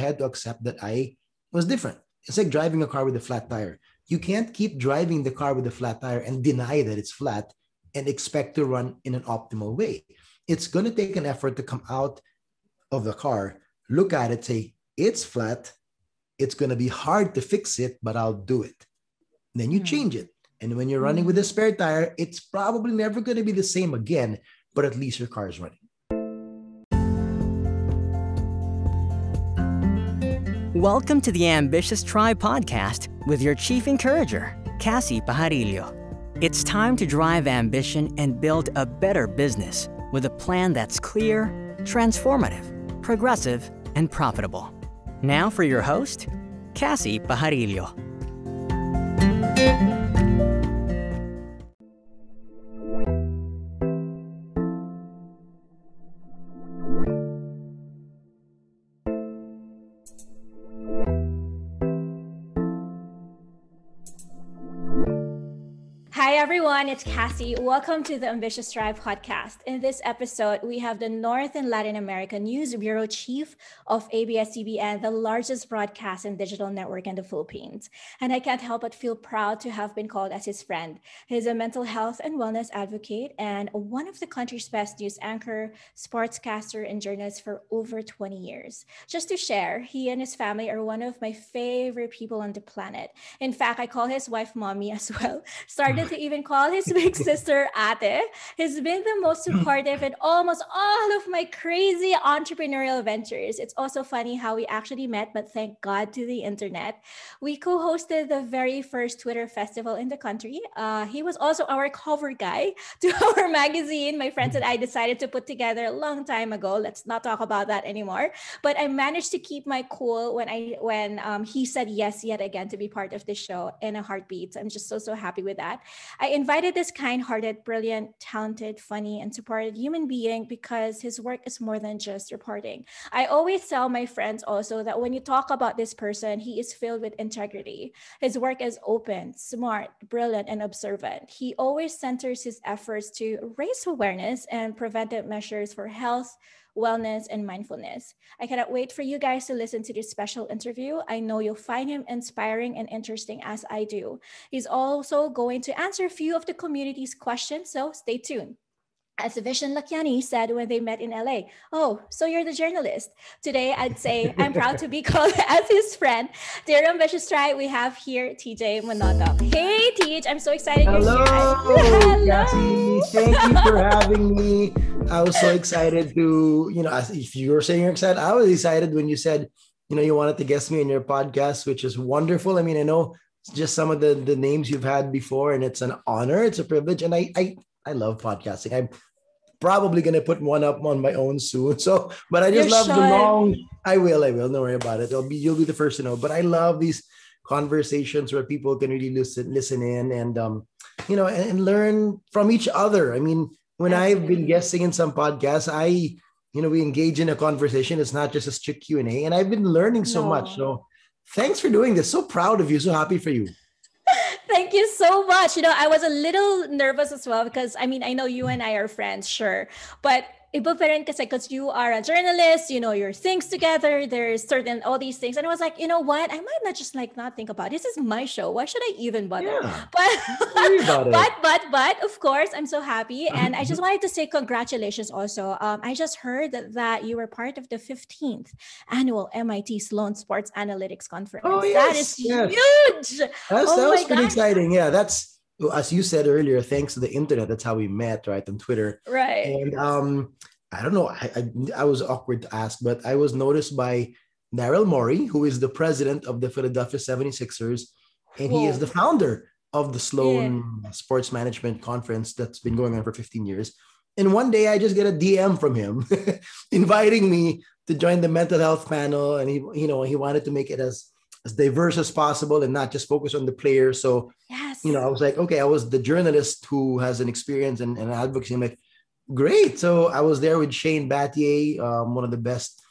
I had to accept that I was different. It's like driving a car with a flat tire. You can't keep driving the car with a flat tire and deny that it's flat and expect to run in an optimal way. It's going to take an effort to come out of the car, look at it, say, it's flat. It's going to be hard to fix it, but I'll do it. And then you mm. change it. And when you're running with a spare tire, it's probably never going to be the same again, but at least your car is running. Welcome to the Ambitious Tribe podcast with your chief encourager, Kassy Pajarillo. It's time to drive ambition and build a better business with a plan that's clear, transformative, progressive, and profitable. Now for your host, Kassy Pajarillo. Everyone, it's Kassy. Welcome to the Ambitious Tribe podcast. In this episode, we have the North and Latin America News Bureau Chief of ABS-CBN, the largest broadcast and digital network in the Philippines. And I can't help but feel proud to have been called as his friend. He's a mental health and wellness advocate and one of the country's best news anchor, sportscaster, and journalist for over 20 years. Just to share, he and his family are one of my favorite people on the planet. In fact, I call his wife mommy as well. Started to even call his big sister Ate. He's been the most supportive in almost all of my crazy entrepreneurial ventures. It's also funny how we actually met, but thank God to the internet. We co hosted the very first Twitter festival in the country. Uh, he was also our cover guy to our magazine. My friends and I decided to put together a long time ago. Let's not talk about that anymore. But I managed to keep my cool when I when um, he said yes yet again to be part of the show in a heartbeat. I'm just so so happy with that. I invited this kind hearted, brilliant, talented, funny, and supportive human being because his work is more than just reporting. I always tell my friends also that when you talk about this person, he is filled with integrity. His work is open, smart, brilliant, and observant. He always centers his efforts to raise awareness and preventive measures for health wellness, and mindfulness. I cannot wait for you guys to listen to this special interview. I know you'll find him inspiring and interesting as I do. He's also going to answer a few of the community's questions, so stay tuned. As Vishen Lakhiani said when they met in LA, Oh, so you're the journalist. Today, I'd say I'm proud to be called as his friend. Dear Ambitious Tribe, we have here TJ Manotoc. Hey, TJ, I'm so excited Hello, you're here. Hello. Thank you for having me. I was so excited to, you know, if you were saying you're excited, I was excited when you said, you know, you wanted to guest me in your podcast, which is wonderful. I mean, I know just some of the, the names you've had before, and it's an honor, it's a privilege. And I, I I love podcasting. I'm probably gonna put one up on my own soon. So, but I just You're love shy. the long. I will. I will. Don't worry about it. It'll be. You'll be the first to know. But I love these conversations where people can really listen, listen in, and um, you know, and, and learn from each other. I mean, when Absolutely. I've been guesting in some podcasts, I, you know, we engage in a conversation. It's not just a strict Q and A, and I've been learning so no. much. So, thanks for doing this. So proud of you. So happy for you. Thank you so much. You know, I was a little nervous as well because I mean, I know you and I are friends, sure. But iba pa rin kasi because you are a journalist, you know your things together, there's certain all these things. And I was like, you know what? I might not just like not think about it. This is my show. Why should I even bother? Yeah. But but but but of course, I'm so happy. And I just wanted to say congratulations also. Um, I just heard that, that you were part of the 15th annual MIT Sloan Sports Analytics Conference. Oh, yes, that is yes. huge. That's, oh that was pretty exciting. Yeah, that's as you said earlier, thanks to the internet, that's how we met, right? On Twitter. Right. And um, I don't know, I, I, I was awkward to ask, but I was noticed by Daryl Morey, who is the president of the Philadelphia 76ers, and Whoa. he is the founder of the Sloan yeah. Sports Management Conference that's been going on for 15 years. And one day I just get a DM from him inviting me to join the mental health panel. And he, you know, he wanted to make it as as diverse as possible and not just focus on the player. So, yes. you know, I was like, okay, I was the journalist who has an experience and, and advocacy. I'm like, great. So I was there with Shane Battier, um, one of the best,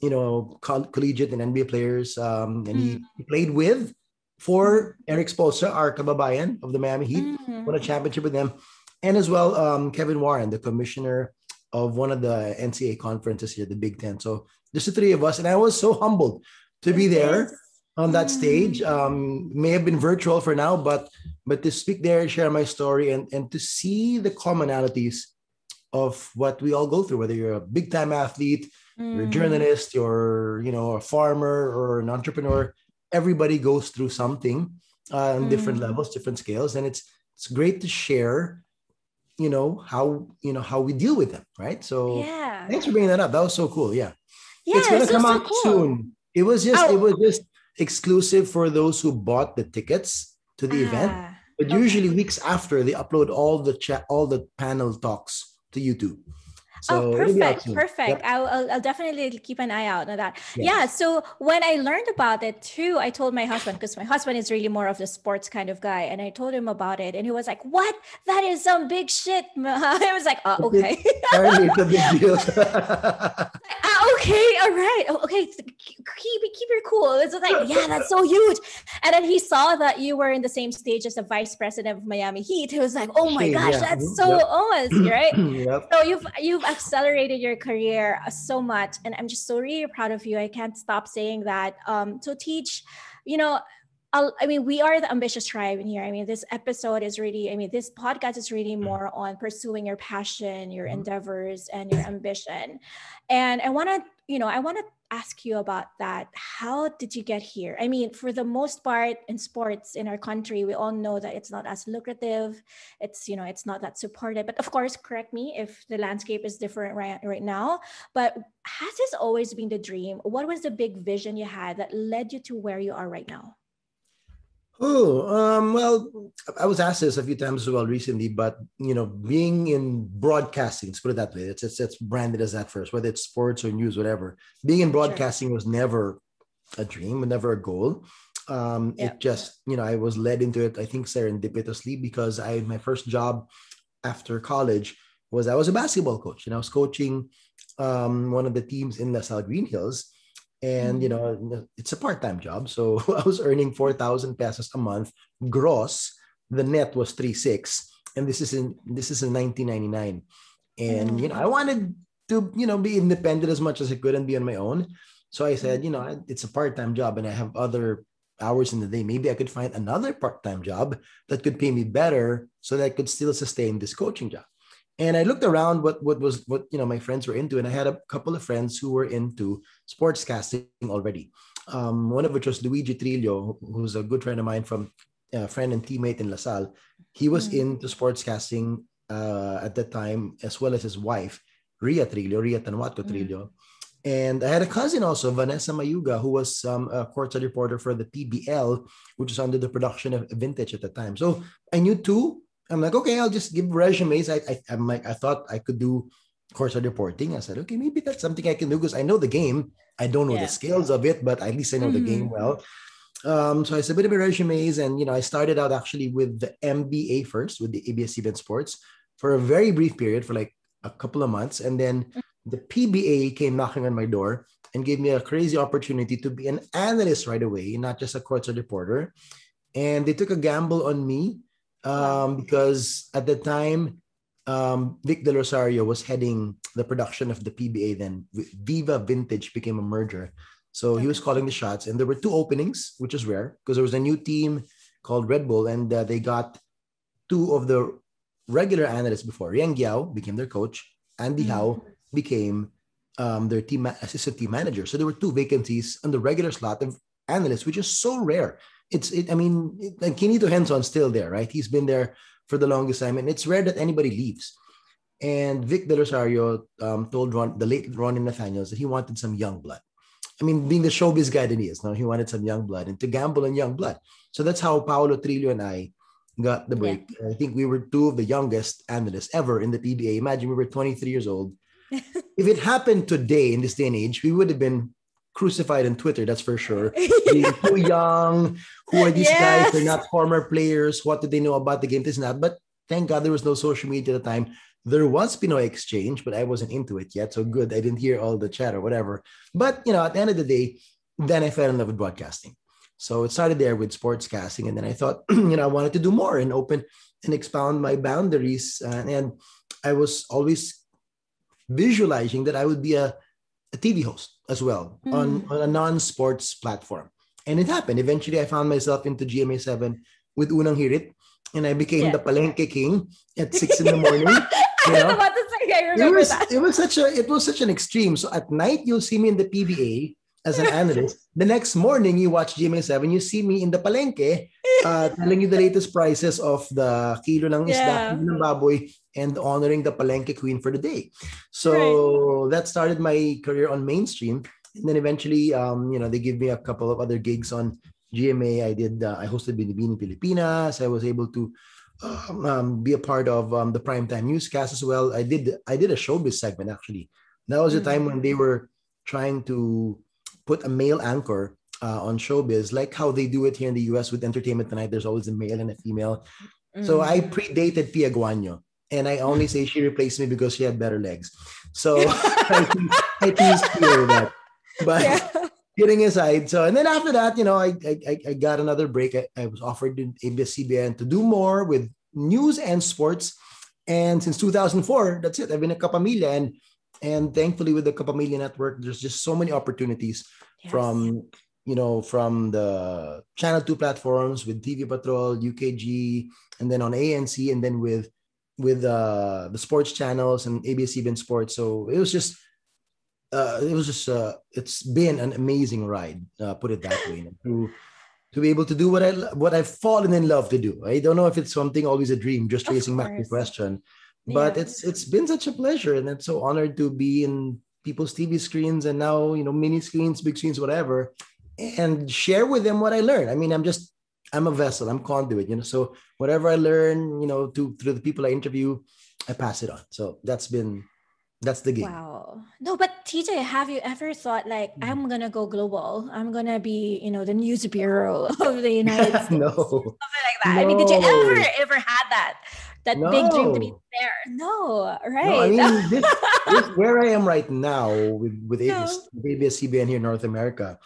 you know, coll- collegiate and NBA players. Um, and mm. he, played with for Erik Spoelstra, our kababayan of the Miami Heat, mm. won a championship with them. And as well, um, Kevin Warren, the commissioner of one of the NCAA conferences here, the Big Ten. So just the three of us. And I was so humbled to be there on that stage. Mm. Um, may have been virtual for now, but but to speak there, share my story, and and to see the commonalities of what we all go through, whether you're a big time athlete, you're a Mm. journalist, you're you know a farmer or an entrepreneur. Everybody goes through something uh, on different Mm. levels, different scales, and it's it's great to share. You know how you know how we deal with them, right? So Yeah. thanks for bringing that up. That was so cool. Yeah Yeah, it's gonna come so out cool. soon. It was just Oh. it was just exclusive for those who bought the tickets to the event. Ah, But okay. usually weeks after they upload all the chat all the panel talks to YouTube. So oh, it'll be out perfect, perfect. Yep. I'll, I'll, definitely keep an eye out on that. Yeah. Yeah. So when I learned about it too, I told my husband because my husband is really more of the sports kind of guy, and I told him about it, and he was like, "What? That is some big shit." I was like, "Oh, Okay. okay." Apparently it's a big deal. ah, okay, all right, Oh, okay, keep keep it cool. It's like, yeah, that's so huge. And then he saw that you were in the same stage as the vice president of Miami Heat. He was like, "Oh my gosh, yeah. that's Mhm, so awesome, right?" yep. so you've you've accelerated your career uh, so much and i'm just so really proud of you. I can't stop saying that. Um to teach you know i mean we are the ambitious tribe in here. I mean this episode is really i mean this podcast is really more on pursuing your passion your Mhm. endeavors and your ambition. And i want to you know i want to ask you about that how did you get here? I mean for the most part in sports in our country we all know that it's not as lucrative. It's you know it's not that supported. But of course correct me if the landscape is different right, right now. But has this always been the dream? What was the big vision you had that led you to where you are right now Oh, um, well, I was asked this a few times as well recently, but you know, being in broadcasting, let's put it that way, it's, it's it's branded as that first, whether it's sports or news, whatever. Being in broadcasting was never a dream, never a goal. Um, Yeah. It just, you know, I was led into it, I think serendipitously, because I my first job after college was I was a basketball coach, and I was coaching um, one of the teams in LaSalle Green Hills and you know mm. it's a part-time job. So i was earning 4000 pesos a month gross. The net was 36 and this is in this is in 1999 and mm. you know i wanted to you know be independent as much as i could and be on my own. So i said you know it's a part-time job and i have other hours in the day. Maybe i could find another part-time job that could pay me better so that i could still sustain this coaching job and I looked around what what was what you know my friends were into, and I had a couple of friends who were into sportscasting already. Um, one of which was Luigi Trillo, who's a good friend of mine from a friend and teammate in LaSalle. He was Mm. into sportscasting uh, at that time, as well as his wife, Ria Trillo, Ria Tanjuatco Mm. Trillo. And I had a cousin also, Vanessa Mayuga, who was um, a courtside reporter for the PBL, which was under the production of Vintage at the time. So I knew two I'm like, okay, I'll just give resumes. I, I I'm like, I thought I could do courtside reporting. I said, okay, maybe that's something I can do because I know the game. I don't know Yeah. the skills of it, but at least I know the game well. Um, so I submitted my resumes, and you know, I started out actually with the MBA first, with the ABS Event Sports, for a very brief period, for like a couple of months, and then the PBA came knocking on my door and gave me a crazy opportunity to be an analyst right away, not just a courtside reporter. And they took a gamble on me um, because at the time, um, Vic Del Rosario was heading the production of the PBA. Then Viva Vintage became a merger, so he was calling the shots. And there were two openings, which is rare because there was a new team called Red Bull, and uh, they got two of the regular analysts before. Yeng Guiao became their coach. Andy. Jao became um, their team assistant team manager. So there were two vacancies on the regular slot of analysts, which is so rare. It's, it, I mean, it, and Quinito Henson's still there, right? He's been there for the longest time, and it's rare that anybody leaves. And Vic Del Rosario um, told Ron, the late Ronnie Nathanielsz that he wanted some young blood. I mean, being the showbiz guy that he is, no, he wanted some young blood and to gamble on young blood. So that's how Paolo Trillo and I got the break. I think we were two of the youngest analysts ever in the PBA. Imagine we were 23 years old. if it happened today in this day and age, we would have been crucified on Twitter, that's for sure. Being too young, who are these guys? They're not former players. What do they know about the game? This and that. But thank God there was no social media at the time. There was Pinoy exchange, but I wasn't into it yet. So good. I didn't hear all the chat or whatever. But you know, at the end of the day, then I fell in love with broadcasting. So it started there with sportscasting, and then I thought, you know, I wanted to do more and open and expound my boundaries. Uh, and I was always visualizing that I would be a, a TV host as well mm. on, on a non-sports platform. And it happened. Eventually, I found myself into GMA7 with Unang Hirit, and I became yeah. the Palenque King at six in the morning. You know? about to say, I remember it was, that. It was such a it was such an extreme. So at night you'll see me in the PBA as an analyst. The next morning you watch GMA7, you see me in the Palenque uh, telling you the latest prices of the kilo ng isda, yeah. ng baboy, and honoring the Palenque queen for the day. So right. that started my career on mainstream. And then eventually, um, you know, they give me a couple of other gigs on GMA. I did, uh, I hosted Binibining Pilipinas. I was able to um, um, be a part of um, the primetime newscast as well. I did I did a showbiz segment actually. That was the time when they were trying to put a male anchor uh, on showbiz, like how they do it here in the US with Entertainment Tonight. There's always a male and a female. Mm-hmm. So I mm. predated Pia Guanio, and I only say she replaced me because she had better legs. So I, I teased Pia with that. But yeah kidding aside, so and then after that, you know, I I, I got another break. I, I was offered to ABS-CBN to do more with news and sports. And since 2004, that's it. I've been a Kapamilya and and thankfully with the Kapamilya network, there's just so many opportunities yes. from you know from the Channel 2 platforms with TV Patrol, UKG, and then on ANC, and then with with uh, the sports channels and ABS-CBN Sports. So it was just uh, it was just uh, it's been an amazing ride. Uh, put it that way. to to be able to do what I what I've fallen in love to do. I don't know if it's something always a dream, just raising back the question, but yeah. it's it's been such a pleasure, and I'm so honored to be in people's TV screens and now you know mini screens, big screens, whatever, and share with them what I learned. I mean, I'm just I'm a vessel, I'm conduit, you know. So whatever I learn, you know, to through the people I interview, I pass it on. So that's been that's the game. Wow. No, but TJ, have you ever thought like mm. I'm gonna go global? I'm gonna be, you know, the news bureau of the United States. no. Something like that. No. I mean, did you ever ever had that? That no. big dream to be there? No, right. No, I mean, this, this, where I am right now with with no. ABS-CBN here in North America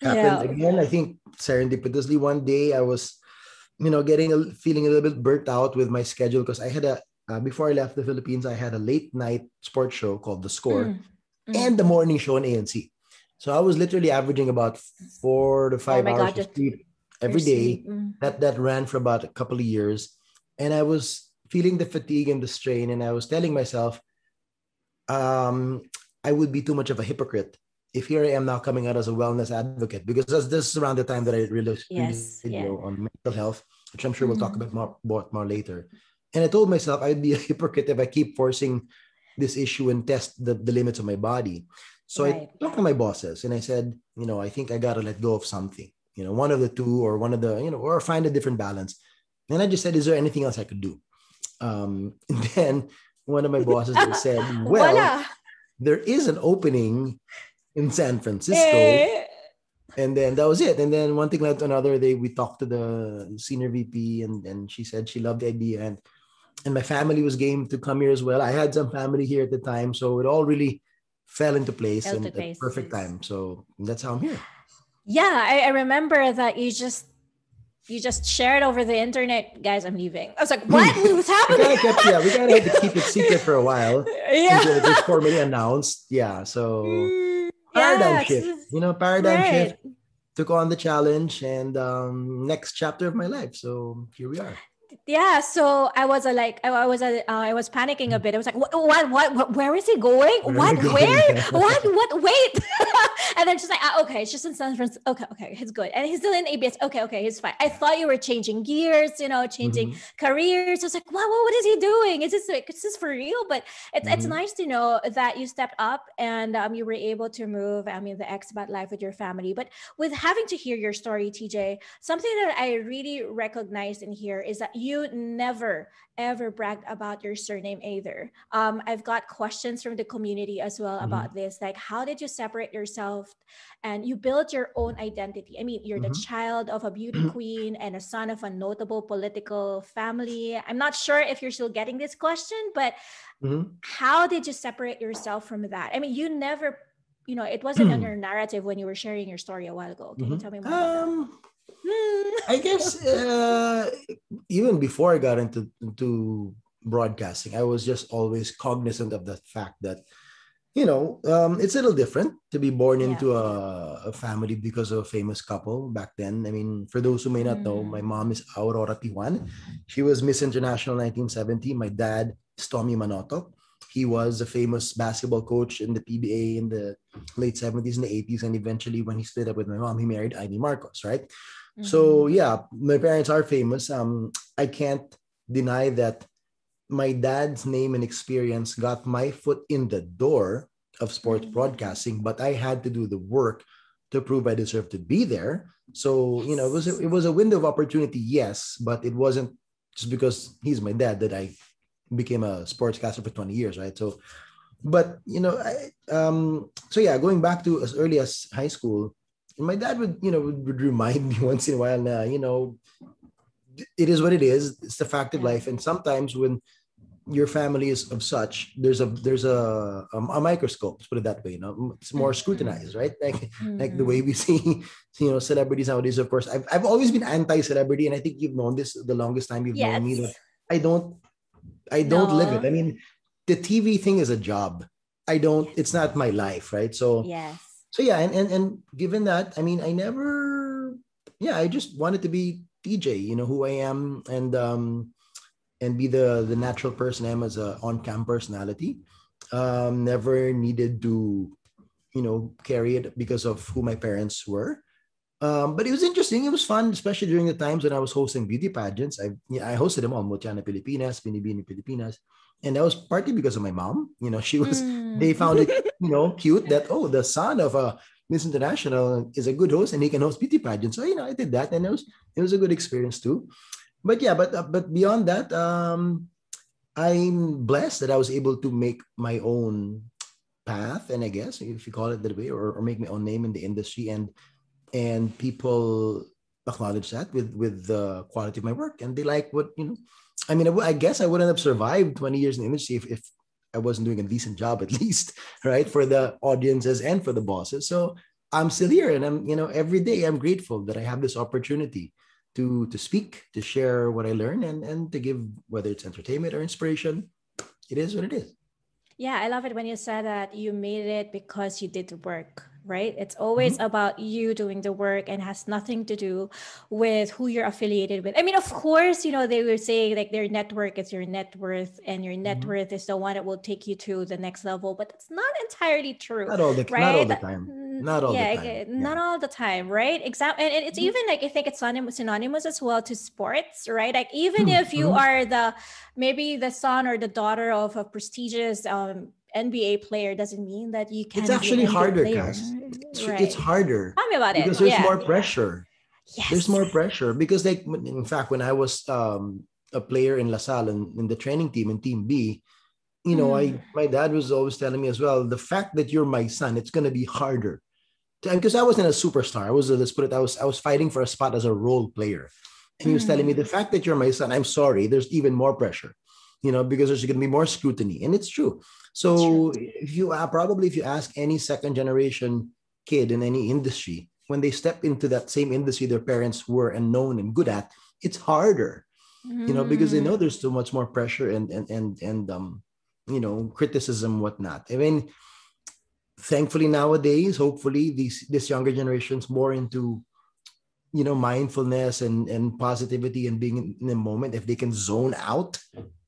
happened yeah. again. I think serendipitously one day I was, you know, getting a feeling a little bit burnt out with my schedule because I had a uh, before I left the Philippines, I had a late night sports show called The Score mm. And the morning show on ANC. So I was literally averaging about four to oh five oh hours God, of sleep every day. Mm. That that ran for about a couple of years, and I was feeling the fatigue and the strain, and I was telling myself, um, I would be too much of a hypocrite if here I am now coming out as a wellness advocate because this is around the time that I released yes, video yeah. on mental health, which I'm sure we'll talk mm-hmm. about more, more, more later. And I told myself I'd be a hypocrite if I keep forcing this issue and test the, the limits of my body. So right. I talked to my bosses and I said, you know, I think I gotta let go of something, you know, one of the two or one of the, you know, or find a different balance. And I just said, is there anything else I could do? Um, then one of my bosses said, well, Voila. there is an opening in San Francisco. Eh. And then that was it. And then one thing led to another. They we talked to the senior VP and, and she said she loved the idea. And and my family was game to come here as well. I had some family here at the time, so it all really fell into place fell and at the perfect time. So that's how I'm here. Yeah, I, I, remember that you just you just shared over the internet, guys. I'm leaving. I was like, what? What's happening? we gotta keep, yeah, we gotta have to keep it secret for a while. Yeah, until it was formally announced. Yeah, so mm, paradigm shift. You know, paradigm right. shift. Took on the challenge and um, next chapter of my life. So here we are yeah so i was uh, like i, was uh, i was panicking a bit. I was like what what, what, what where is he going? Where what going? where what what wait. And then she's like ah, okay it's just in san francisco. Okay okay he's good. And he's still in abs okay okay he's fine. I thought you were changing gears you know changing mm-hmm. careers. I was like what, what, what is he doing? Is this like is this for real? But it's mm-hmm. it's nice to know that you stepped up and um, you were able to move i mean the expat life with your family. But with having to hear your story tj something that i really recognized in here is that you never ever bragged about your surname either. Um, I've got questions from the community as well mm-hmm. about this. Like, how did you separate yourself and you built your own identity? I mean, you're mm-hmm. the child of a beauty queen and a son of a notable political family. I'm not sure if you're still getting this question, but mm-hmm. how did you separate yourself from that? I mean, you never you know, it wasn't in your narrative when you were sharing your story a while ago. Can you mm-hmm. tell me more? Um, I guess uh, even before I got into into broadcasting, I was just always cognizant of the fact that, you know, um, it's a little different to be born Yeah. into a, a family because of a famous couple back then. I mean, for those who may not know, Mm. my mom is Aurora Pijuan. She was Miss International 1970. My dad is Tommy Manotoc. He was a famous basketball coach in the PBA in the late 70s and the 80s. And eventually, when he split up with my mom, he married Imee Marcos, right? So Mhm. yeah, my parents are famous. Um, I can't deny that my dad's name and experience got my foot in the door of sports Mhm. broadcasting, but I had to do the work to prove I deserve to be there. So you know, it was a, it was a window of opportunity, yes, but it wasn't just because he's my dad that I became a sportscaster for 20 years, right? So, but you know, I, um, so yeah, going back to as early as high school, my dad would you know would, would remind me once in a while na, you know it is what it is. It's the fact of life. And sometimes when your family is of such there's a there's a um, a microscope let's put it that way you know. It's more Mhm. scrutinized right? Like like the Mhm. way we see you know celebrities nowadays of course. I've, I've always been anti-celebrity and i think you've known this the longest time you've known me. That i don't i don't live it. I mean the tv thing is a job. I don't it's not my life right? So Yes. So yeah and, and and given that i mean i never yeah i just wanted to be TJ you know who i am and um and be the the natural person i am as a on-cam personality um never needed to you know carry it because of who my parents were um, but it was interesting. It was fun, especially during the times when I was hosting beauty pageants. I yeah, I hosted them all, Mutya ng Pilipinas, Binibini Pilipinas, and that was partly because of my mom. You know, she was Mm. they found it you know cute that oh the son of a Miss International is a good host and he can host beauty pageants. So you know I did that and it was it was a good experience too. But yeah, but uh, but beyond that, um, I'm blessed that I was able to make my own path, and I guess if you call it that way, or, or make my own name in the industry, and and people acknowledge that with with the quality of my work, and they like what you know. I mean, I, w- I guess I wouldn't have survived 20 years in the industry if, if I wasn't doing a decent job at least, right? For the audiences and for the bosses. So I'm still here and I'm, you know, every day I'm grateful that I have this opportunity to to speak, to share what I learn and and to give whether it's entertainment or inspiration. It is what it is. Yeah, I love it when you said that you made it because you did the work, right? It's always about you doing the work and has nothing to do with who you're affiliated with. I mean, of course, you know, they were saying like their network is your net worth and your net Mhm. worth is the one that will take you to the next level, but that's not entirely true. Not all the right? not all the time. Not all the time. Yeah. Not all the time, right? Exactly. And, it's Mhm. even like I think it's synonymous, as well to sports, right? Like even Mhm, if you mhm. are the maybe the son or the daughter of a prestigious um, NBA player, doesn't mean that you can. It's actually harder, Cass. It's, Right. it's harder Tell me about it. because there's yeah. more pressure. Yes. There's more pressure because, like, in fact, when I was um, a player in La Salle and in the training team in Team B, you know, I Mm. my dad was always telling me as well the fact that you're my son, it's gonna be harder. Because I wasn't a superstar. I was a, let's put it, I was I was fighting for a spot as a role player. And he was telling me Mm. the fact that you're my son, I'm sorry, there's even more pressure, you know, because there's gonna be more scrutiny. And it's true. So if you uh, probably if you ask any second generation kid in any industry, when they step into that same industry their parents were and known and good at, it's harder you know because they Mm. know there's so much more pressure and and and and um you know criticism whatnot i mean thankfully nowadays hopefully these this younger generation's more into you know mindfulness and and positivity and being in, the moment if they can zone out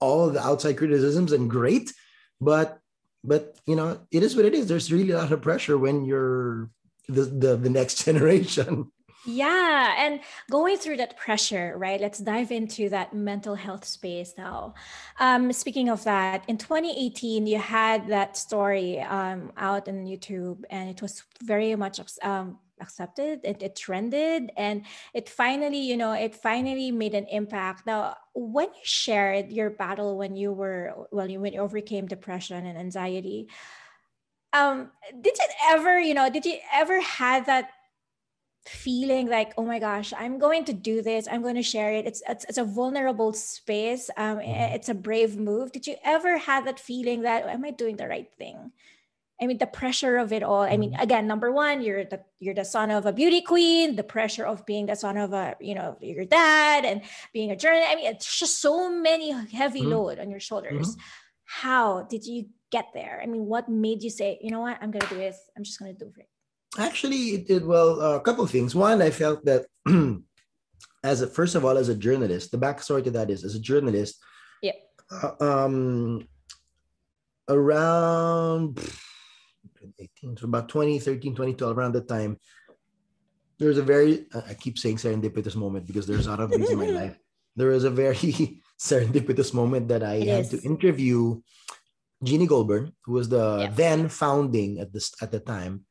all the outside criticisms and great but but you know it is what it is there's really a lot of pressure when you're the the, the next generation Yeah. And going through that pressure, right? Let's dive into that mental health space now. Um, speaking of that, in 2018, you had that story um, out on YouTube and it was very much um, accepted. It, it trended and it finally, you know, it finally made an impact. Now, when you shared your battle when you were, well, you, when you overcame depression and anxiety, um, did it ever, you know, did you ever had that feeling like oh my gosh i'm going to do this i'm going to share it it's it's, it's a vulnerable space um Mhm. it's a brave move did you ever have that feeling that am i doing the right thing i mean the pressure of it all i mean Mhm. again number one you're the you're the son of a beauty queen the pressure of being the son of a you know your dad and being a journalist i mean it's just so many heavy Mhm. load on your shoulders how did you get there? I mean, what made you say, you know what, I'm gonna do this. I'm just gonna do it. Actually, it did well. A couple of things. One, I felt that as a first of all, as a journalist, the backstory to that is as a journalist. Yeah. Uh, um, around 18, so about 2013, 2012, around that time, there's a very I keep saying serendipitous moment because there's a lot of things in my life. There was a very serendipitous moment that I It had is. to interview Jeannie Goldberg, who was the Yeah. then founding at this at the time,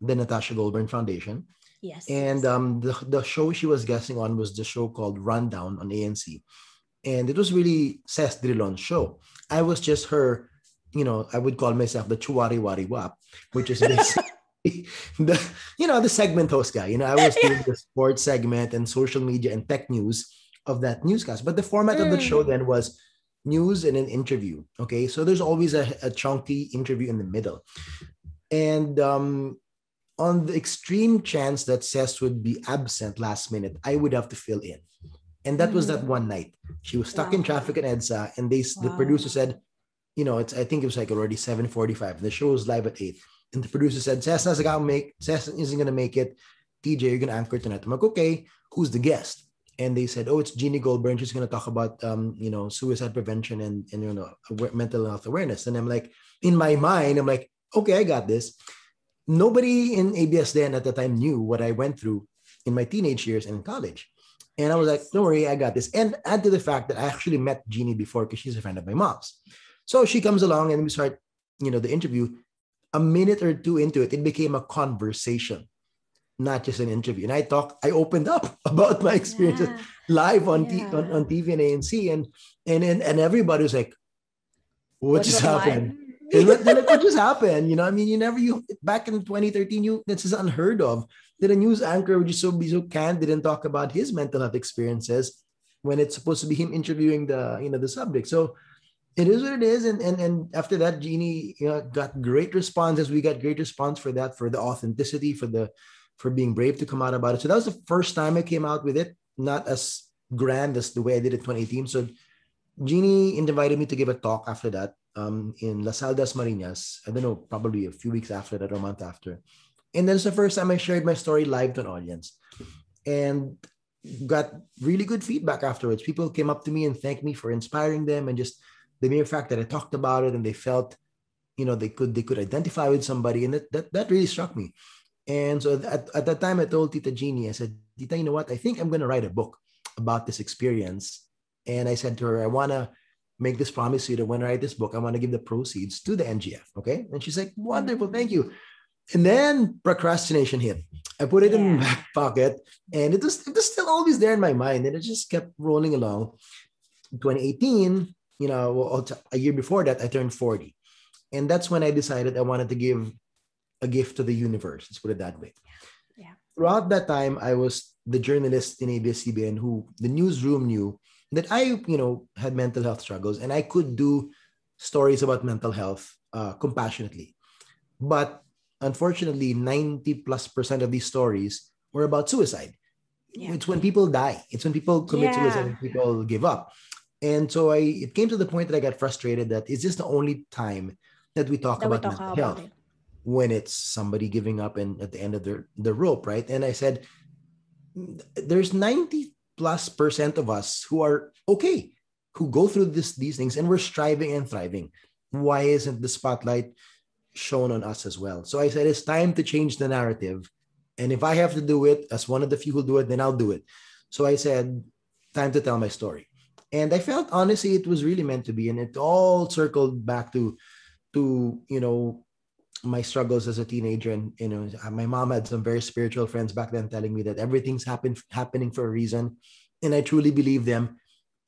the Natasha Goldberg Foundation. Yes. And um, the, the show she was guesting on was the show called Rundown on ANC. And it was really Ces Drilon's show. I was just her, you know, I would call myself the Chuwari Wari Wap, which is basically the, you know, the segment host guy. You know, I was doing the sports segment and social media and tech news of that newscast. But the format of the Mm. show then was news and an interview. Okay. So there's always a, a chunky interview in the middle. And um, on the extreme chance that Ces would be absent last minute, I would have to fill in. And that was that one night. She was stuck in traffic in EDSA, and they the producer said, you know, it's I think it was like already 7:45. The show was live at 8. And the producer said, Ces not gonna make Ces isn't gonna make it. TJ, you're gonna anchor tonight. I'm like, okay, who's the guest? And they said, oh, it's Jeannie Goldberg. She's gonna talk about um, you know, suicide prevention and and you know mental health awareness. And I'm like, in my mind, I'm like, okay, I got this nobody in ABS then at the time knew what I went through in my teenage years and in college. And I was like, don't worry, I got this. And add to the fact that I actually met Jeannie before because she's a friend of my mom's. So she comes along and we start, you know, the interview. A minute or two into it, it became a conversation, not just an interview. And I talked, I opened up about my experiences Yeah. live on, T- on, on TV and ANC. And, and, and, and everybody was like, what What's just happened? And what, then what just happened? You know, I mean, you never you back in 2013, you this is unheard of that a news anchor would just so be so candid and talk about his mental health experiences when it's supposed to be him interviewing the you know the subject. So it is what it is. And and and after that, Jeannie you know got great responses. We got great response for that, for the authenticity, for the for being brave to come out about it. So that was the first time I came out with it, not as grand as the way I did it 2018. So Jeannie invited me to give a talk after that um, in La Salle Dasmariñas. I don't know, probably a few weeks after that or a month after. And then it's the first time I shared my story live to an audience and got really good feedback afterwards. People came up to me and thanked me for inspiring them and just the mere fact that I talked about it and they felt, you know, they could they could identify with somebody. And that that, that really struck me. And so at, at that time I told Tita Jeannie, I said, Tita, you know what? I think I'm gonna write a book about this experience. And I said to her, I wanna make this promise to you that when I write this book, I want to give the proceeds to the NGF. Okay. And she's like, wonderful, mm. thank you. And then procrastination hit. I put it in my back pocket and it was, it was still always there in my mind. And it just kept rolling along. 2018, you know, a year before that, I turned 40. And that's when I decided I wanted to give a gift to the universe. Let's put it that way. Yeah. Throughout that time, I was the journalist in ABS-CBN who the newsroom knew that I, you know, had mental health struggles and I could do stories about mental health uh, compassionately. But unfortunately, 90 plus percent of these stories were about suicide. Yeah. It's when people die. It's when people commit Yeah. suicide and people give up. And so I it came to the point that I got frustrated that is this the only time that we talk That we about talk mental about health it. when it's somebody giving up and at the end of their the rope, right? And I said, there's 90 plus percent of us who are okay, who go through this these things and we're striving and thriving. Why isn't the spotlight shown on us as well? So I said it's time to change the narrative. And if I have to do it as one of the few who do it, then I'll do it. So I said, time to tell my story. And I felt honestly it was really meant to be. And it all circled back to to you know my struggles as a teenager and you know my mom had some very spiritual friends back then telling me that everything's happen, happening for a reason and i truly believe them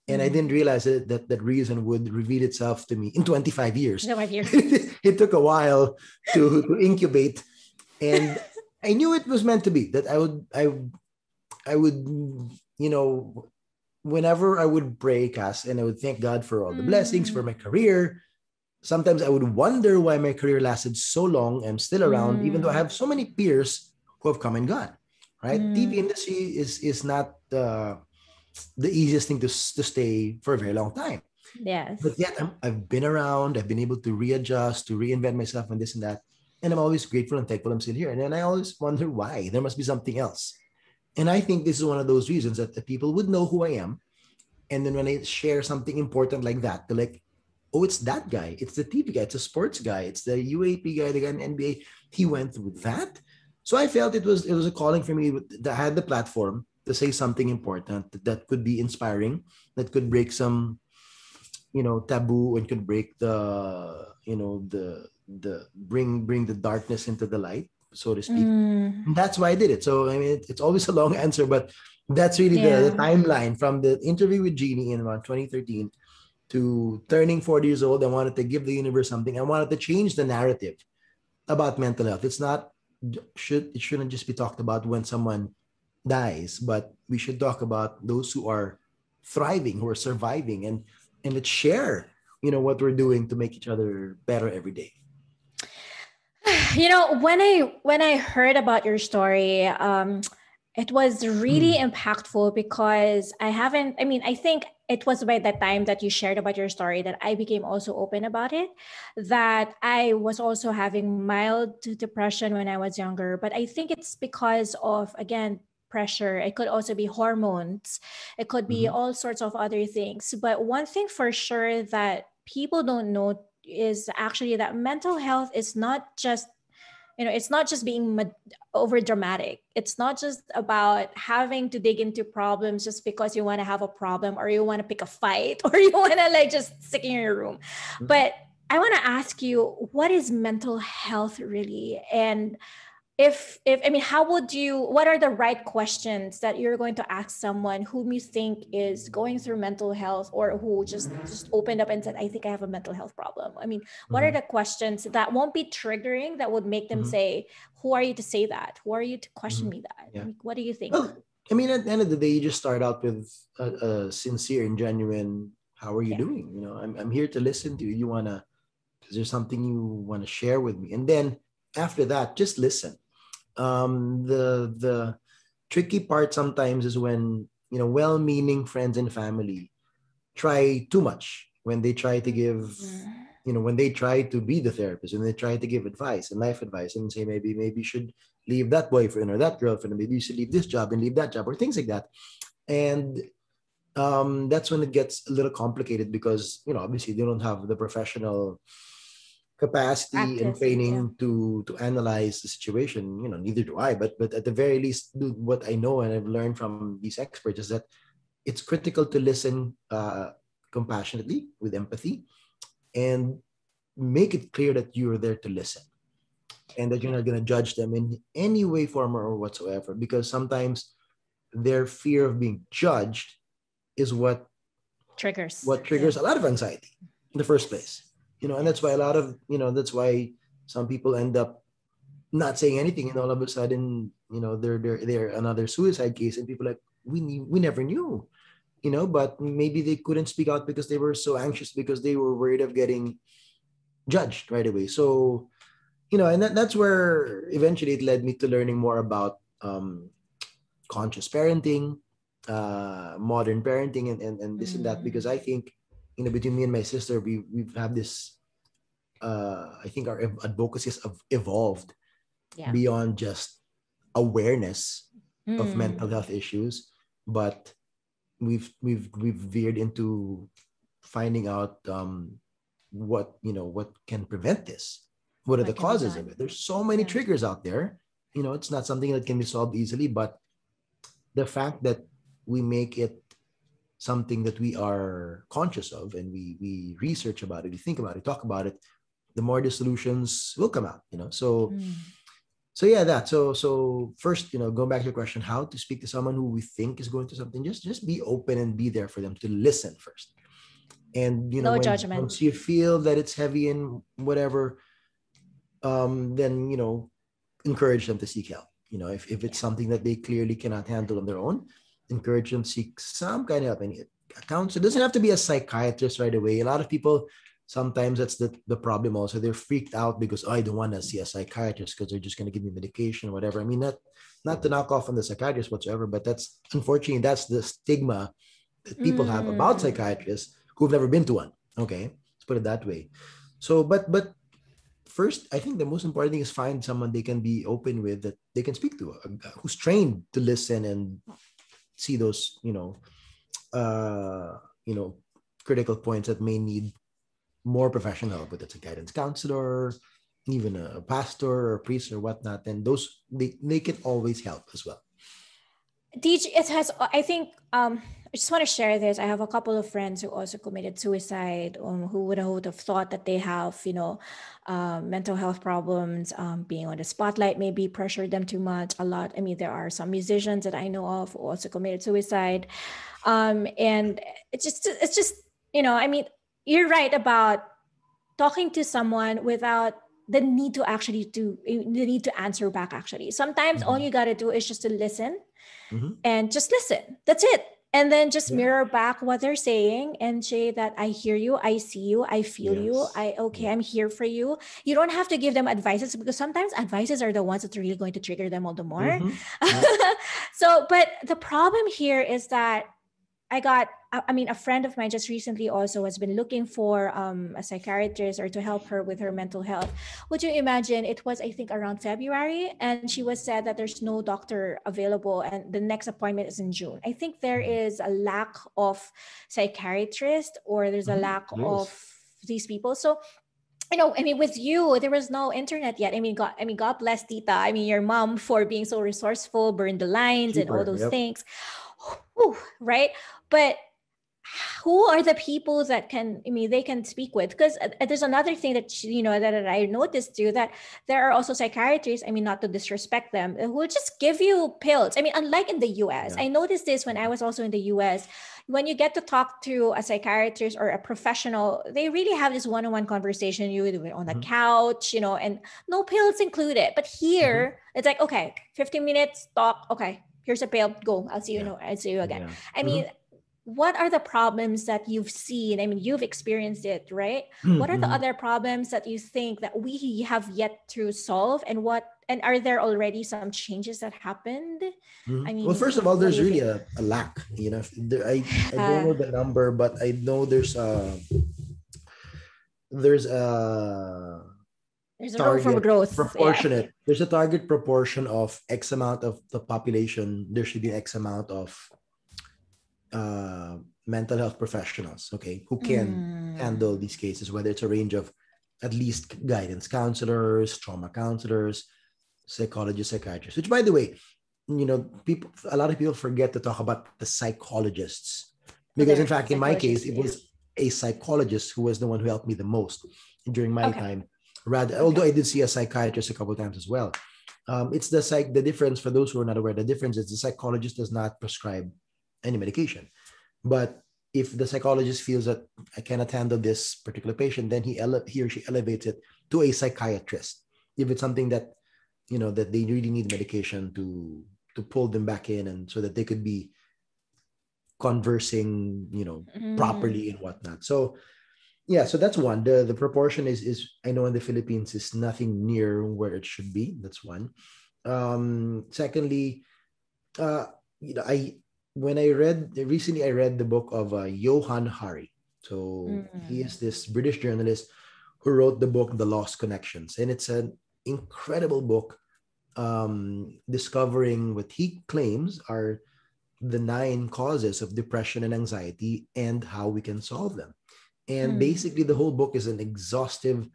and i Mhm. didn't realize that, that that reason would reveal itself to me in 25 years So my dear. it took a while to, to incubate and i knew it was meant to be that i would i i would you know whenever i would pray cast and i would thank god for all the blessings for my career sometimes i would wonder why my career lasted so long i'm still around even though i have so many peers who have come and gone right Mm. tv industry is is not uh, the easiest thing to, to stay for a very long time Yes. But yet I'm, I've been around, I've been able to readjust, to reinvent myself and this and that. And I'm always grateful and thankful I'm still here. And then I always wonder why. There must be something else. And I think this is one of those reasons that the people would know who I am. And then when I share something important like that, they're like, oh, it's that guy. It's the TV guy. It's a sports guy. It's the UAAP guy, the guy in NBA. He went through that. So I felt it was it was a calling for me that I had the platform to say something important that, could be inspiring, that could break some, you know, taboo and could break the, you know, the the bring bring the darkness into the light, so to speak. Mm. That's why I did it. So I mean, it, it's always a long answer, but that's really the, the timeline from the interview with Jeannie in around 2013 to turning 40 years old. I wanted to give the universe something. I wanted to change the narrative about mental health. It's not should it shouldn't just be talked about when someone dies, but we should talk about those who are thriving, who are surviving, and and let's share, you know, what we're doing to make each other better every day. you know when i when i heard about your story um it was really impactful because i haven't i mean i think it was by the time that you shared about your story that i became also open about it that i was also having mild depression when i was younger. But i think it's because of again pressure. It could also be hormones. It could be Mhm. all sorts of other things. But one thing for sure that people don't know is actually that mental health is not just you know it's not just being over dramatic. It's not just about having to dig into problems just because you want to have a problem or you want to pick a fight or you want to like just stick in your room. Mhm. but i want to ask you what is mental health really? And if if i mean how would you what are the right questions that you're going to ask someone whom you think is going through mental health or who just just opened up and said i think i have a mental health problem i mean what are Mhm. the questions that won't be triggering that would make them Mhm. say who are you to say that who are you to question Mhm. me that Yeah. Like, what do you think Well, I mean, at the end of the day, you just start out with a, a sincere and genuine, how are you Yeah. doing? You know, I'm, I'm here to listen to you. You want to, is there something you want to share with me? And then after that, just listen. Um, the, the tricky part sometimes is when, you know, well-meaning friends and family try too much when they try to give Mm. you know when they try to be the therapist and they try to give advice and life advice and say maybe maybe you should leave that boyfriend or that girlfriend maybe you should leave this job and leave that job or things like that and um, that's when it gets a little complicated because you know obviously they don't have the professional capacity and training yeah. to to analyze the situation. You know neither do i but but at the very least what i know and i've learned from these experts is that it's critical to listen uh, compassionately with empathy and make it clear that you're there to listen and that you're not going to judge them in any way form or whatsoever because sometimes their fear of being judged is what triggers. what triggers a lot of anxiety in the first place you know and that's why a lot of you know that's why some people end up not saying anything and all of a sudden you know they're they're, they're another suicide case and people are like we knew, we never knew you know but maybe they couldn't speak out because they were so anxious because they were worried of getting judged right away so you know and that, that's where eventually it led me to learning more about um, conscious parenting uh, modern parenting and, and, and this and that Mm. because i think you know between me and my sister we we've had this uh, i think our advocacy has evolved Yeah. beyond just awareness of Mm. mental health issues but we've we've we've veered into finding out um what you know what can prevent this what are What the causes of it there's so many Yeah. triggers out there you know it's not something that can be solved easily but the fact that we make it something that we are conscious of and we we research about it we think about it talk about it the more the solutions will come out you know? So Mm. so yeah that. So so first you know going back to your question how to speak to someone who we think is going through something just just be open and be there for them to listen first. And you know No when- judgment. once you feel that it's heavy and whatever um then you know encourage them to seek help. You know if, if it's something that they clearly cannot handle on their own encourage them to seek some kind of any accounts it doesn't have to be a psychiatrist right away a lot of people sometimes that's the, the problem also they're freaked out because oh, i don't want to see a psychiatrist because they're just going to give me medication or whatever i mean not not to knock off on the psychiatrist whatsoever but that's unfortunately that's the stigma that people have about Mm. psychiatrists who've never been to one. Okay, let's put it that way. So, but but first, I think the most important thing is find someone they can be open with that they can speak to, uh, who's trained to listen and see those, you know, uh, you know, critical points that may need more professional help, whether it's a guidance counselor, even a pastor or a priest or whatnot. And those they, they can always help as well. TJ, it has. I think. Um, I just want to share this. I have a couple of friends who also committed suicide. Um, who would have thought that they have, you know, uh, mental health problems. Um, being on the spotlight maybe pressured them too much. A lot. I mean, there are some musicians that I know of who also committed suicide. Um, and it's just, it's just, you know, I mean, you're right about talking to someone without the need to actually do the need to answer back actually sometimes mm-hmm. all you got to do is just to listen mm-hmm. and just listen that's it and then just yeah. mirror back what they're saying and say that i hear you i see you i feel yes. you i okay yeah. i'm here for you you don't have to give them advices because sometimes advices are the ones that are really going to trigger them all the more mm-hmm. yeah. so but the problem here is that I got, I mean, a friend of mine just recently also has been looking for um, a psychiatrist or to help her with her mental health. Would you imagine it was, I think, around February, and she was said that there's no doctor available, and the next appointment is in June. I think there is a lack of psychiatrists or there's a mm-hmm. lack yes. of these people. So you know, I mean, with you, there was no internet yet. I mean, God, I mean, God bless Tita. I mean, your mom for being so resourceful, burn the lines and all those yep. things. Whew, right? But who are the people that can i mean they can speak with because uh, there's another thing that you know that, i noticed too that there are also psychiatrists i mean not to disrespect them who will just give you pills i mean unlike in the us yeah. i noticed this when i was also in the us when you get to talk to a psychiatrist or a professional they really have this one-on-one conversation you on the mm-hmm. couch you know and no pills included but here mm-hmm. it's like okay 15 minutes talk okay here's a pill go i'll see you yeah. know i'll see you again yeah. i mean mm-hmm. What are the problems that you've seen i mean you've experienced it right mm-hmm. what are the other problems that you think that we have yet to solve and what and are there already some changes that happened mm-hmm. i mean well first of all there's really a, a, lack you know there, I, I don't know the number but i know there's a there's a there's a target room for growth. Proportionate. Yeah. There's a target proportion of X amount of the population. There should be X amount of uh, mental health professionals, okay, who can mm. handle these cases, whether it's a range of at least guidance counselors, trauma counselors, psychologists, psychiatrists, which by the way, you know, people a lot of people forget to talk about the psychologists. Because in fact, in my case, it was a psychologist who was the one who helped me the most during my okay. time rather okay. although i did see a psychiatrist a couple times as well um, it's the psych the difference for those who are not aware the difference is the psychologist does not prescribe any medication. But if the psychologist feels that i cannot handle this particular patient then he ele- he or she elevates it to a psychiatrist. If it's something that you know that they really need medication to to pull them back in and so that they could be conversing you know mm. properly and whatnot. So yeah so that's one. The the proportion is is i know in the philippines is nothing near where it should be. That's one. Um secondly uh you know i when i read recently i read the book of uh, johann hari so mm-hmm. he is this british journalist who wrote the book the lost connections and it's an incredible book um discovering what he claims are the nine causes of depression and anxiety and how we can solve them and mm. basically, the whole book is an exhaustive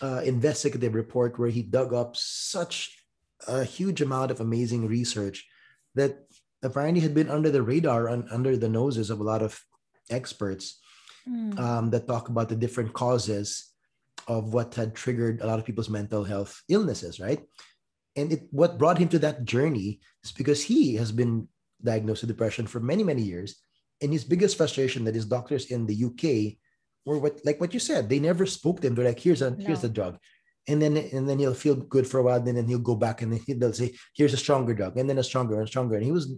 uh, investigative report where he dug up such a huge amount of amazing research that apparently had been under the radar and under the noses of a lot of experts mm. um, that talk about the different causes of what had triggered a lot of people's mental health illnesses, right? And it, what brought him to that journey is because he has been diagnosed with depression for many, many years. And his biggest frustration that his doctors in the UK were what like what you said they never spoke to him they're like here's a no. here's the drug and then and then he'll feel good for a while and then he'll go back and then they'll say here's a stronger drug and then a stronger and stronger. And he was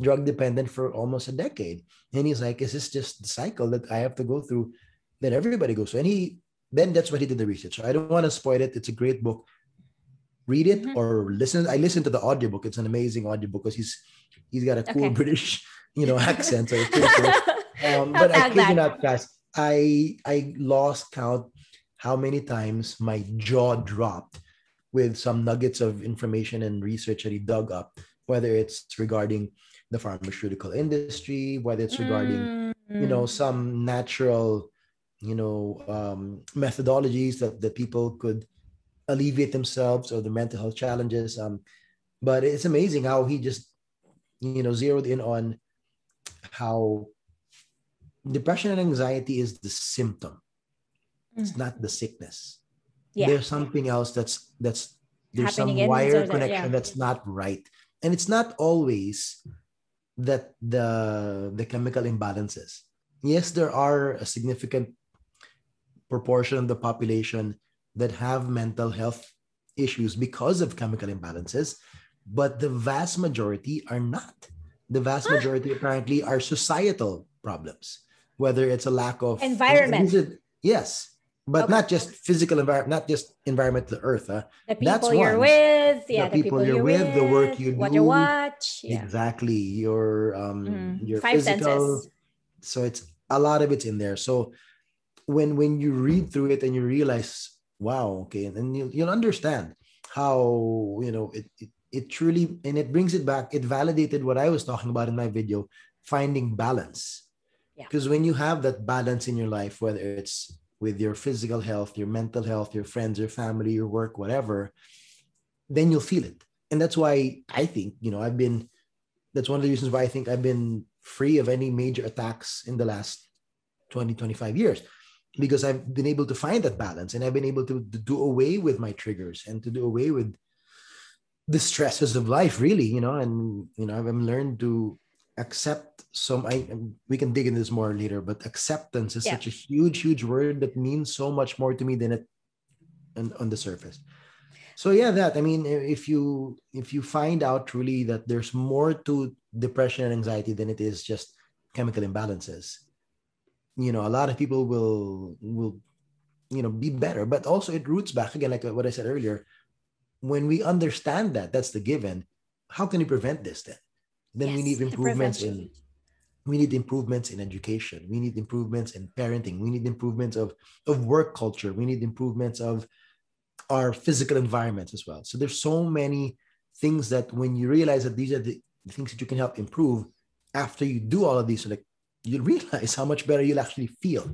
drug dependent for almost a decade. And he's like is this just the cycle that i have to go through that everybody goes through? And he then that's what he did the research. So i don't want to spoil it. It's a great book. Read it mm-hmm. or listen i listened to the audiobook. It's an amazing audiobook because he's he's got a cool okay. british you know accent so it's pretty cool. Um, but i you not guys I I lost count how many times my jaw dropped with some nuggets of information and research that he dug up, whether it's regarding the pharmaceutical industry, whether it's regarding, mm. you know, mm. some natural, you know, um, methodologies that, that people could alleviate themselves or the mental health challenges. Um, but it's amazing how he just, you know, zeroed in on how depression and anxiety is the symptom. It's mm. not the sickness. Yeah. There's something else that's that's there's Happening some wire connection yeah. that's not right. And it's not always that the the chemical imbalances. Yes, there are a significant proportion of the population that have mental health issues because of chemical imbalances, but the vast majority are not. The vast majority apparently are societal problems, whether it's a lack of environment. yes, but okay. not just physical environment, not just environment, the earth. Huh? The people That's you're one. with, yeah, the, the people, people, you're, with, the work you what do, you watch, yeah. exactly. Your um, mm. your Five physical. Senses. So it's a lot of it's in there. So when when you read through it and you realize, wow, okay, and then you'll, you'll understand how you know it, it it truly and it brings it back. It validated what I was talking about in my video, finding balance. Because yeah. when you have that balance in your life, whether it's with your physical health, your mental health, your friends, your family, your work, whatever, then you'll feel it. And that's why I think, you know, I've been, that's one of the reasons why I think I've been free of any major attacks in the last 20, 25 years, because I've been able to find that balance and I've been able to, to do away with my triggers and to do away with the stresses of life, really, you know, and, you know, I've learned to accept some I um, we can dig into this more later, but acceptance is yeah. such a huge, huge word that means so much more to me than it on, on the surface. So yeah, that I mean, if you if you find out truly that there's more to depression and anxiety than it is just chemical imbalances, you know, a lot of people will will you know be better. But also it roots back again, like what I said earlier. When we understand that, that's the given. How can we prevent this then? Then yes, we need improvements in we need improvements in education. We need improvements in parenting. We need improvements of, of work culture. We need improvements of our physical environments as well. So there's so many things that when you realize that these are the, things that you can help improve after you do all of these, so like you realize how much better you'll actually feel.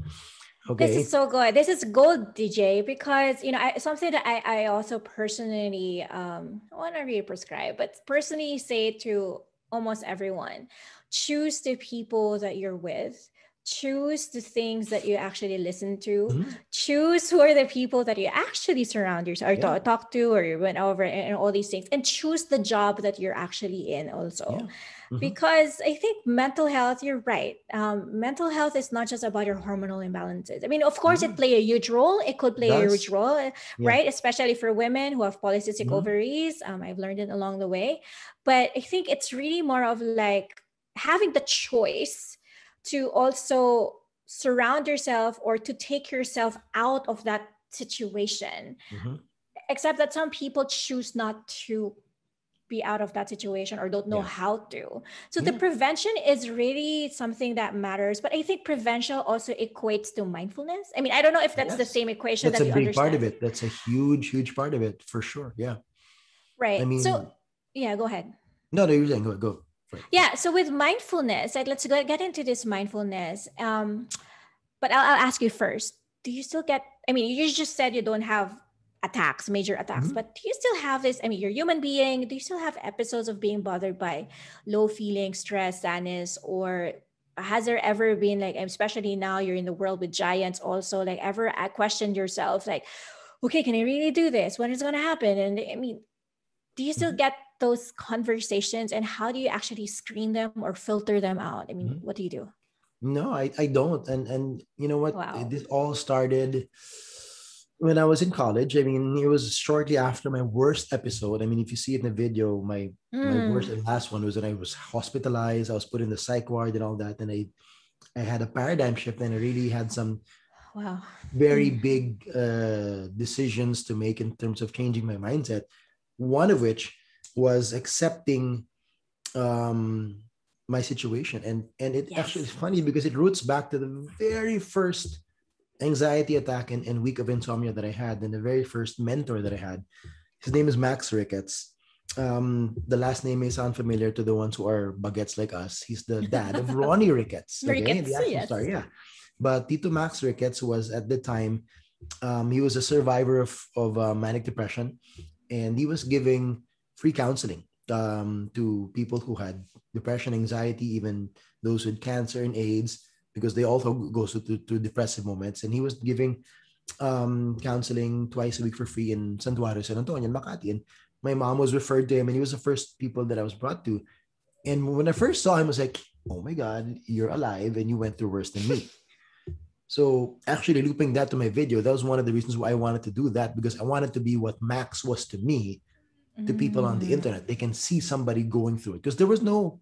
Okay. This is so good. This is gold, TJ, because you know I, something that I, I also personally um, I want to really prescribe, but personally say to almost everyone choose the people that you're with choose the things that you actually listen to mm-hmm. choose who are the people that you actually surround yourself or yeah. talk, talk to or you went over and, and, all these things and choose the job that you're actually in also yeah. mm-hmm. because i think mental health you're right um, mental health is not just about your hormonal imbalances i mean of course mm-hmm. it play a huge role it could play a huge role yeah. right especially for women who have polycystic mm-hmm. ovaries um, i've learned it along the way but i think it's really more of like having the choice to also surround yourself or to take yourself out of that situation mm-hmm. except that some people choose not to be out of that situation or don't know yeah. how to so yeah. the prevention is really something that matters but i think prevention also equates to mindfulness i mean i don't know if that's yes. the same equation that's that a big understand. part of it that's a huge huge part of it for sure yeah right i mean so yeah go ahead no no you're saying go go yeah. So with mindfulness, like let's go get into this mindfulness. Um, but I'll, I'll ask you first. Do you still get? I mean, you just said you don't have attacks, major attacks, mm-hmm. but do you still have this? I mean, you're a human being. Do you still have episodes of being bothered by low feeling, stress, sadness, or has there ever been like, especially now you're in the world with giants, also like ever questioned yourself, like, okay, can I really do this? When is it going to happen? And I mean, do you still mm-hmm. get those conversations and how do you actually screen them or filter them out? I mean, mm-hmm. what do you do? No, I, I don't. And and you know what? Wow. This all started when I was in college. I mean, it was shortly after my worst episode. I mean, if you see it in the video, my mm. my worst and last one was when I was hospitalized. I was put in the psych ward and all that. And I I had a paradigm shift and I really had some wow very mm. big uh, decisions to make in terms of changing my mindset. One of which was accepting um, my situation. And and it Yes. actually is funny because it roots back to the very first anxiety attack and, and week of insomnia that i had and the very first mentor that i had. His name is max ricketts. Um the last name may sound familiar to the ones who are baguettes like us. He's the dad of ronnie ricketts Ricketts, the yes. star yeah. But tito max ricketts was at the time um he was a survivor of of uh, manic depression. And he was giving free counseling um, to people who had depression, anxiety, even those with cancer and AIDS, because they also go through, through depressive moments. And he was giving um, counseling twice a week for free in Santuario, San Antonio, and Makati. And my mom was referred to him, and he was the first people that I was brought to. And when I first saw him, I was like, "Oh my God, you're alive, and you went through worse than me." So actually, looping that to my video, that was one of the reasons why I wanted to do that because I wanted to be what Max was to me to people on the Mm. internet. They can see somebody going through it because there was no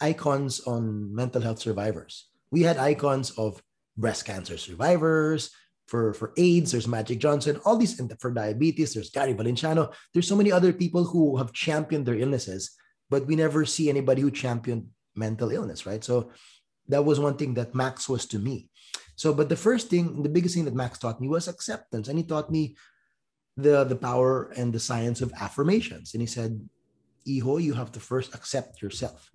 icons on mental health survivors. We had icons of breast cancer survivors. For, for AIDS, there's Magic Johnson, all these, and for diabetes, there's Gary Valenciano. There's so many other people who have championed their illnesses, but we never see anybody who championed mental illness, right? So that was one thing that Max was to me. So, but the first thing, the biggest thing that Max taught me was acceptance. And he taught me the the power and the science of affirmations. And he said, Iho, you have to first accept yourself.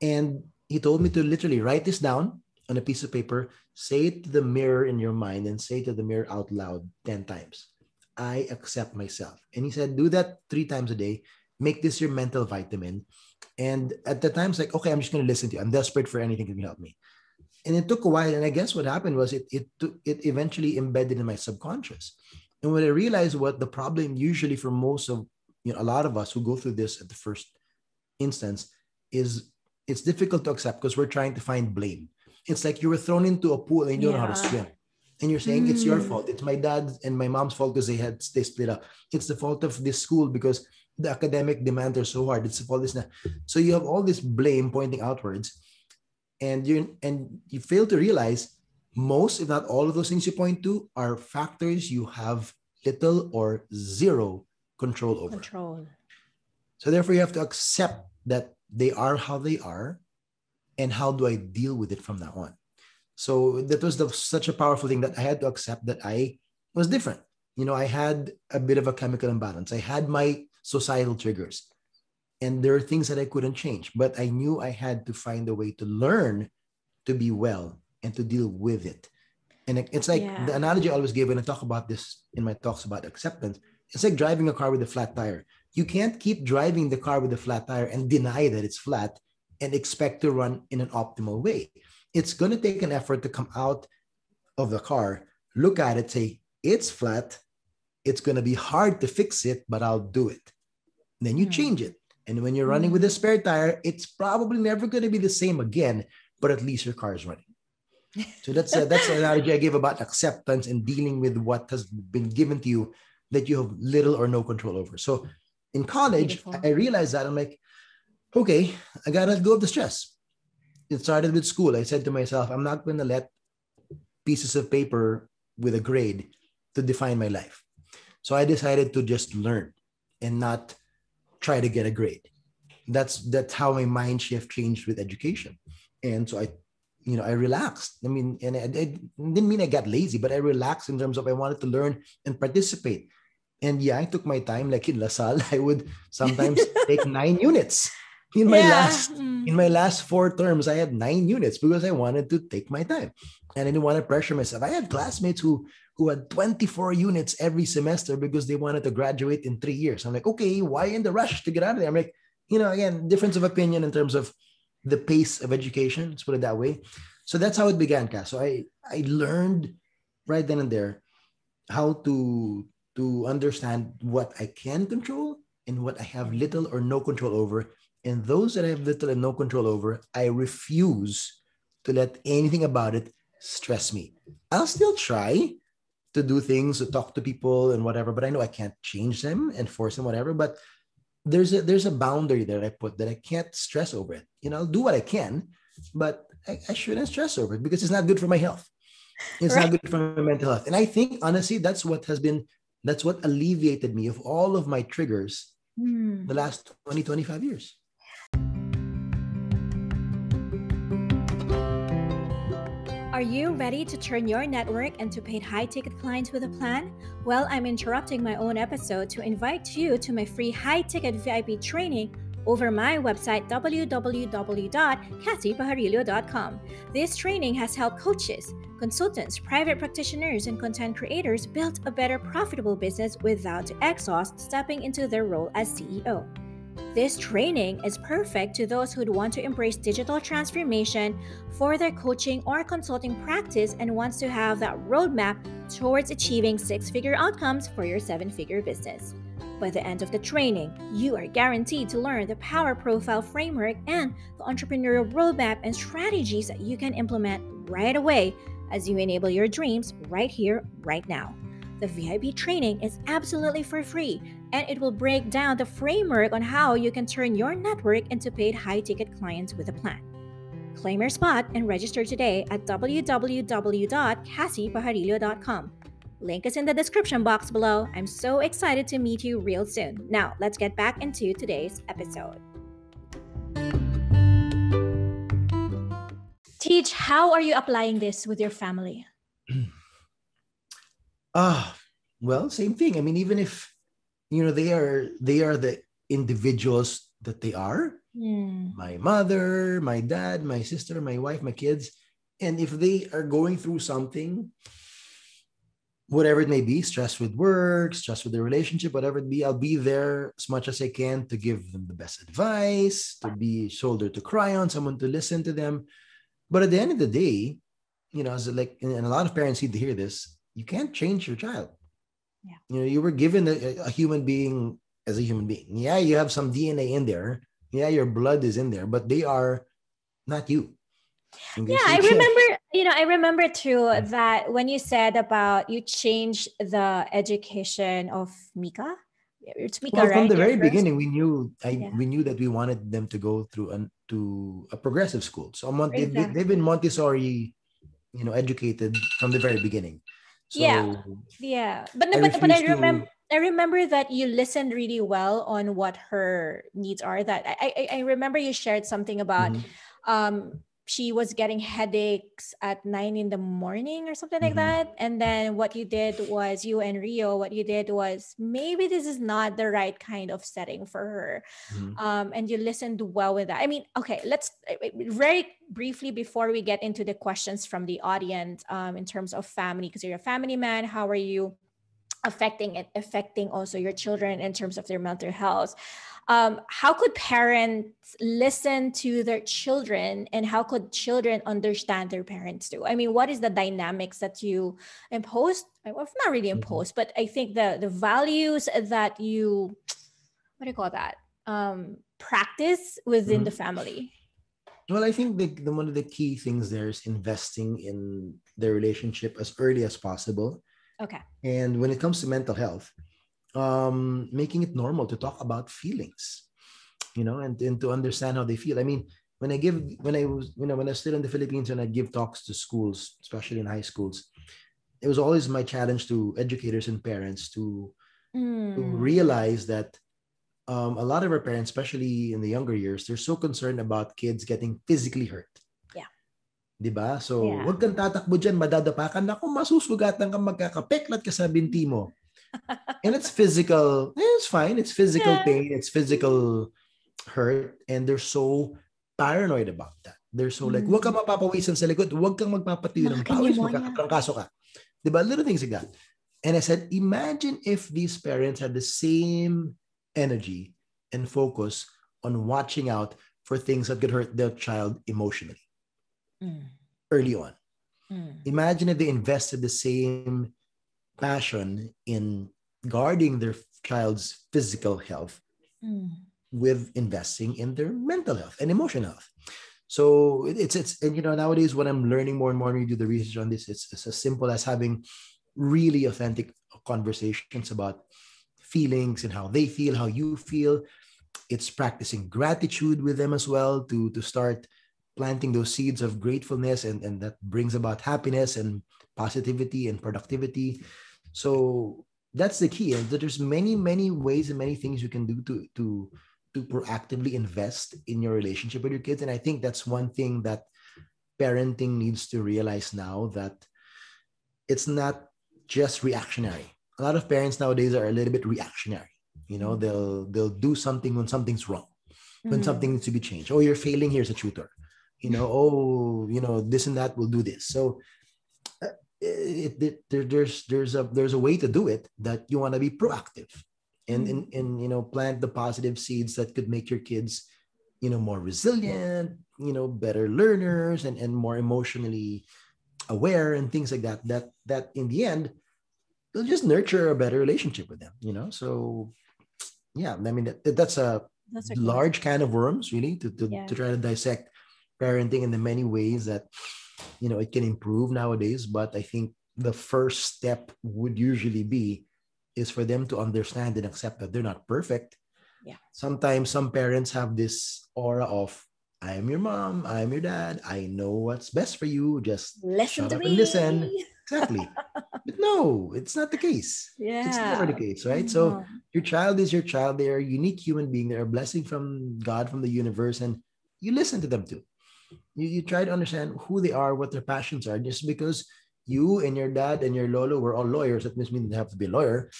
And he told me to literally write this down on a piece of paper, say it to the mirror in your mind, and say to the mirror out loud 10 times. I accept myself. And he said, do that three times a day. Make this your mental vitamin. And at the time, it's like, okay, I'm just going to listen to you. I'm desperate for anything that can help me. And it took a while. And I guess what happened was it, it, it eventually embedded in my subconscious. And when I realized what the problem usually for most of you know a lot of us who go through this at the first instance is it's difficult to accept because we're trying to find blame. It's like you were thrown into a pool and you don't know how to swim. And you're saying it's your Mm. fault. It's my dad's and my mom's fault because they had they split up. It's the fault of this school because the academic demands are so hard. It's the fault of this. and that. So you have all this blame pointing outwards, and you and you fail to realize most, if not all of those things you point to, are factors you have little or zero control over. Control. So therefore, you have to accept that they are how they are, and how do I deal with it from now on? So that was the, such a powerful thing that I had to accept that I was different. You know, I had a bit of a chemical imbalance. I had my societal triggers, and there are things that I couldn't change. But I knew I had to find a way to learn to be well and to deal with it. And it's like Yeah. the analogy I always give when I talk about this in my talks about acceptance. It's like driving a car with a flat tire you can't keep driving the car with a flat tire and deny that it's flat and expect to run in an optimal way. It's going to take an effort to come out of the car, look at it, say, it's flat. It's going to be hard to fix it, but I'll do it. Then you Hmm. change it. And when you're running with a spare tire, it's probably never going to be the same again, but at least your car is running. So that's a, that's the analogy I gave about acceptance and dealing with what has been given to you that you have little or no control over. So in college, Beautiful. I realized that I'm like, okay, I gotta let go of the stress. It started with school. I said to myself, I'm not gonna let pieces of paper with a grade to define my life. So I decided to just learn and not try to get a grade. That's that's how my mind shift changed with education. And so I, you know, I relaxed. I mean, and I, I didn't mean I got lazy, but I relaxed in terms of I wanted to learn and participate. And yeah, I took my time. Like in LaSalle, I would sometimes take nine units. In my Yeah. last Mm. in my last four terms, I had nine units because I wanted to take my time. And I didn't want to pressure myself. I had classmates who who had 24 units every semester because they wanted to graduate in three years. I'm like, okay, why in the rush to get out of there? I'm like, you know, again, difference of opinion in terms of the pace of education. Let's put it that way. So that's how it began, Cass. So I I learned right then and there how to to understand what I can control and what I have little or no control over. And those that I have little and no control over, I refuse to let anything about it stress me. I'll still try to do things, to talk to people and whatever, but I know I can't change them and force them, whatever. But there's a there's a boundary that I put that I can't stress over it. You know, I'll do what I can, but I, I shouldn't stress over it because it's not good for my health. It's Right. not good for my mental health. And I think honestly, that's what has been that's what alleviated me of all of my triggers Mm. the last 20, 25 years. Are you ready to turn your network into paid high ticket clients with a plan? Well, I'm interrupting my own episode to invite you to my free high ticket VIP training over my website www.cassiepajarillo.com. This training has helped coaches, consultants, private practitioners, and content creators build a better profitable business without exhaust stepping into their role as CEO. This training is perfect to those who'd want to embrace digital transformation for their coaching or consulting practice and wants to have that roadmap towards achieving six-figure outcomes for your seven-figure business. By the end of the training, you are guaranteed to learn the Power Profile framework and the entrepreneurial roadmap and strategies that you can implement right away as you enable your dreams right here, right now. The VIP training is absolutely for free and it will break down the framework on how you can turn your network into paid high ticket clients with a plan. Claim your spot and register today at www.cassiepajarillo.com. Link is in the description box below. I'm so excited to meet you real soon. Now, let's get back into today's episode. TJ, how are you applying this with your family? Ah, uh, well, same thing. I mean, even if you know they are they are the individuals that they are. Mm. My mother, my dad, my sister, my wife, my kids, and if they are going through something, whatever it may be, stress with work, stress with their relationship, whatever it be, I'll be there as much as I can to give them the best advice, to be shoulder to cry on, someone to listen to them. But at the end of the day, you know, as like, and a lot of parents need to hear this, you can't change your child. Yeah. You know, you were given a, a human being as a human being. Yeah, you have some DNA in there. Yeah, your blood is in there, but they are not you. Yeah, I remember, you know, I remember too that when you said about you changed the education of Mika. It's Mika, well, right? From the very beginning, we knew I yeah. we knew that we wanted them to go through an to a progressive school. So exactly. they've, they've been Montessori, you know, educated from the very beginning. So yeah, yeah, but I but, but I remember to... I remember that you listened really well on what her needs are. That I I, I remember you shared something about mm-hmm. um she was getting headaches at nine in the morning or something like mm-hmm. that. And then what you did was you and Rio, what you did was maybe this is not the right kind of setting for her. Mm-hmm. Um, and you listened well with that. I mean, okay, let's eh, eh, very briefly before we get into the questions from the audience um, in terms of family, because you're a family man, how are you? affecting it affecting also your children in terms of their mental health um, how could parents listen to their children and how could children understand their parents too i mean what is the dynamics that you impose well, not really mm-hmm. impose but i think the the values that you what do you call that um, practice within mm-hmm. the family well i think the, the one of the key things there is investing in the relationship as early as possible Okay. And when it comes to mental health, um, making it normal to talk about feelings, you know, and, and to understand how they feel. I mean, when I give, when I was, you know, when I was still in the Philippines and I give talks to schools, especially in high schools, it was always my challenge to educators and parents to, mm. to realize that um, a lot of our parents, especially in the younger years, they're so concerned about kids getting physically hurt. 'Di ba? So, yeah. wag kang tatakbo diyan, madadapakan ako, masusugatan kang magkakapeklat ka sa binti mo. And it's physical. It's fine. It's physical yeah. pain. It's physical hurt. And they're so paranoid about that. They're so like, wag kang mm. mapapawisan sa likod. Wag kang magpapatiyo ng pawis. Magkakatrangkaso ka. Diba? Little things like that. And I said, imagine if these parents had the same energy and focus on watching out for things that could hurt their child emotionally mm. early on. Mm. Imagine if they invested the same passion in guarding their child's physical health mm. with investing in their mental health and emotional health. So it's it's and you know nowadays when I'm learning more and more and we do the research on this, it's, it's as simple as having really authentic conversations about feelings and how they feel, how you feel. It's practicing gratitude with them as well to to start planting those seeds of gratefulness and, and that brings about happiness and positivity and productivity so that's the key and there's many many ways and many things you can do to to to proactively invest in your relationship with your kids and i think that's one thing that parenting needs to realize now that it's not just reactionary. A lot of parents nowadays are a little bit reactionary. You know, they'll they'll do something when something's wrong, when Mhm. something needs to be changed. Oh, you're failing. Here's a tutor. You know, oh, you know, this and that will do this. So Eh, it, it, there, there's there's a there's a way to do it that you want to be proactive and, and mm-hmm. and you know plant the positive seeds that could make your kids you know more resilient you know better learners and and more emotionally aware and things like that that that in the end they'll just nurture a better relationship with them you know so yeah i mean that, that's a That's a large can of worms really to, to, Yeah. to try to dissect parenting in the many ways that you know it can improve nowadays but i think the first step would usually be is for them to understand and accept that they're not perfect Yeah. sometimes some parents have this aura of i am your mom i am your dad i know what's best for you just Listen shut up me. and listen exactly but no it's not the case Yeah. it's never the case right so your child is your child. They are a unique human being. They're a blessing from God, from the universe, and you listen to them too. You, you try to understand who they are, what their passions are. Just because you and your dad and your lolo were all lawyers, that doesn't mean they have to be a lawyer,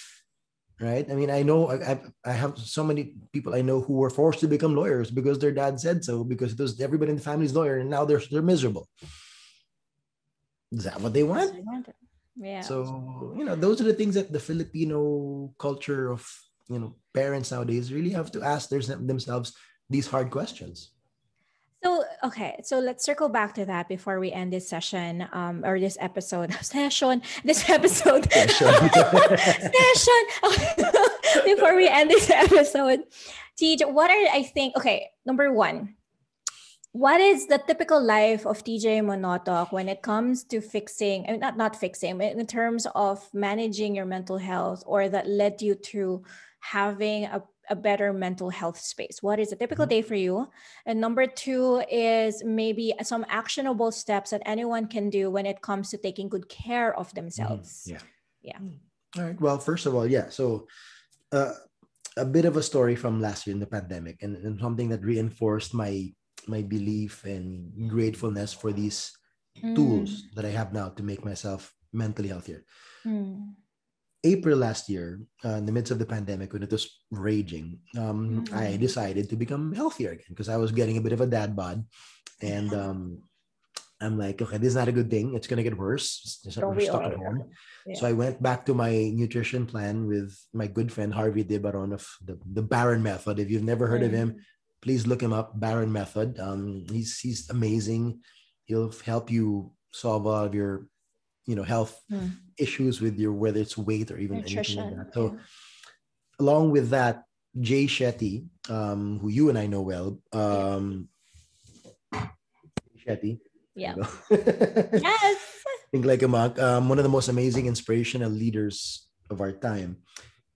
right? I mean, I know I, I, have so many people I know who were forced to become lawyers because their dad said so, because it was everybody in the family's lawyer, and now they're they're miserable. Is that what they want? Yeah. So, you know, those are the things that the Filipino culture of, you know, parents nowadays really have to ask their, themselves these hard questions. So okay, so let's circle back to that before we end this session, um, or this episode session, this episode Session. session. before we end this episode, TJ, what are I think? Okay, number one, what is the typical life of TJ Manotoc when it comes to fixing? I mean, not not fixing, but in terms of managing your mental health, or that led you to having a a better mental health space? What is a typical day for you? And number two is maybe some actionable steps that anyone can do when it comes to taking good care of themselves. Yeah. Yeah. All right. Well, first of all, yeah. So, uh, a bit of a story from last year in the pandemic, and, and something that reinforced my my belief and gratefulness for these Mm. tools that I have now to make myself mentally healthier. Mm. April last year, uh, in the midst of the pandemic, when it was raging, um, Mhm. I decided to become healthier again because I was getting a bit of a dad bod, and um, I'm like, okay, this is not a good thing. It's gonna get worse. We're stuck at home. Yeah. So I went back to my nutrition plan with my good friend Harvey De Baron of the, the Baron Method. If you've never heard of him, please look him up. Baron Method. Um, he's he's amazing. He'll help you solve all of your, you know, health Mm. issues with your whether it's weight or even anything like that. So along with that, Jay Shetty, um, who you and I know well, um, Shetty. yeah. you know. Yes. Think like a monk. Um, one of the most amazing inspirational leaders of our time.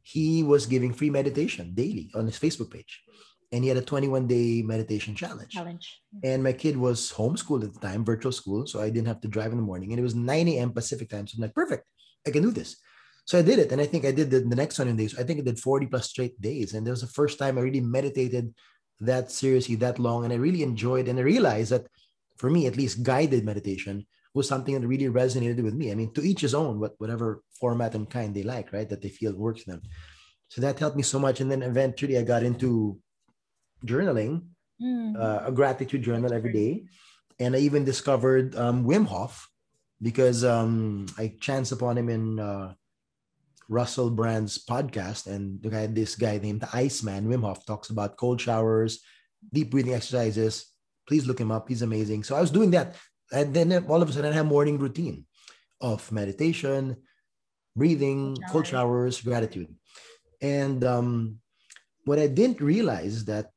He was giving free meditation daily on his Facebook page, and he had a 21 day meditation challenge. Challenge. And my kid was homeschooled at the time, virtual school, so I didn't have to drive in the morning. And it was 9 a.m. Pacific time, so I'm like, perfect, I can do this. So I did it, and I think I did the, the next 100 days. I think I did 40 plus straight days, and that was the first time I really meditated that seriously that long, and I really enjoyed. And I realized that for me, at least, guided meditation was something that really resonated with me. I mean, to each his own, what whatever format and kind they like, right? That they feel works for them. So that helped me so much. And then eventually, I got into journaling, Mm. uh, a gratitude journal every day, and I even discovered um, Wim Hof because um, I chanced upon him in uh, Russell Brand's podcast, and the guy, this guy named the Iceman, Wim Hof, talks about cold showers, deep breathing exercises. Please look him up; he's amazing. So I was doing that, and then all of a sudden, I had a morning routine of meditation, breathing, Cold showers, gratitude, and um, what I didn't realize that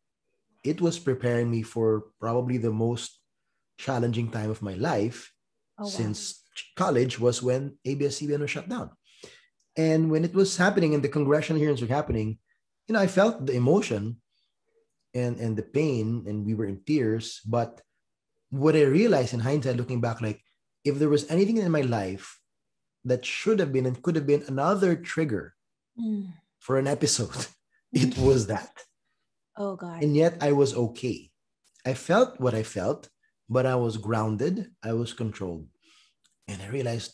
it was preparing me for probably the most challenging time of my life Oh, wow. since college was when ABS-CBN was shut down. And when it was happening and the congressional hearings were happening, you know, I felt the emotion and, and the pain and we were in tears. But what I realized in hindsight, looking back, like if there was anything in my life that should have been and could have been another trigger Mm. for an episode, it was that Oh God. and yet I was okay. I felt what I felt, but I was grounded. I was controlled, and I realized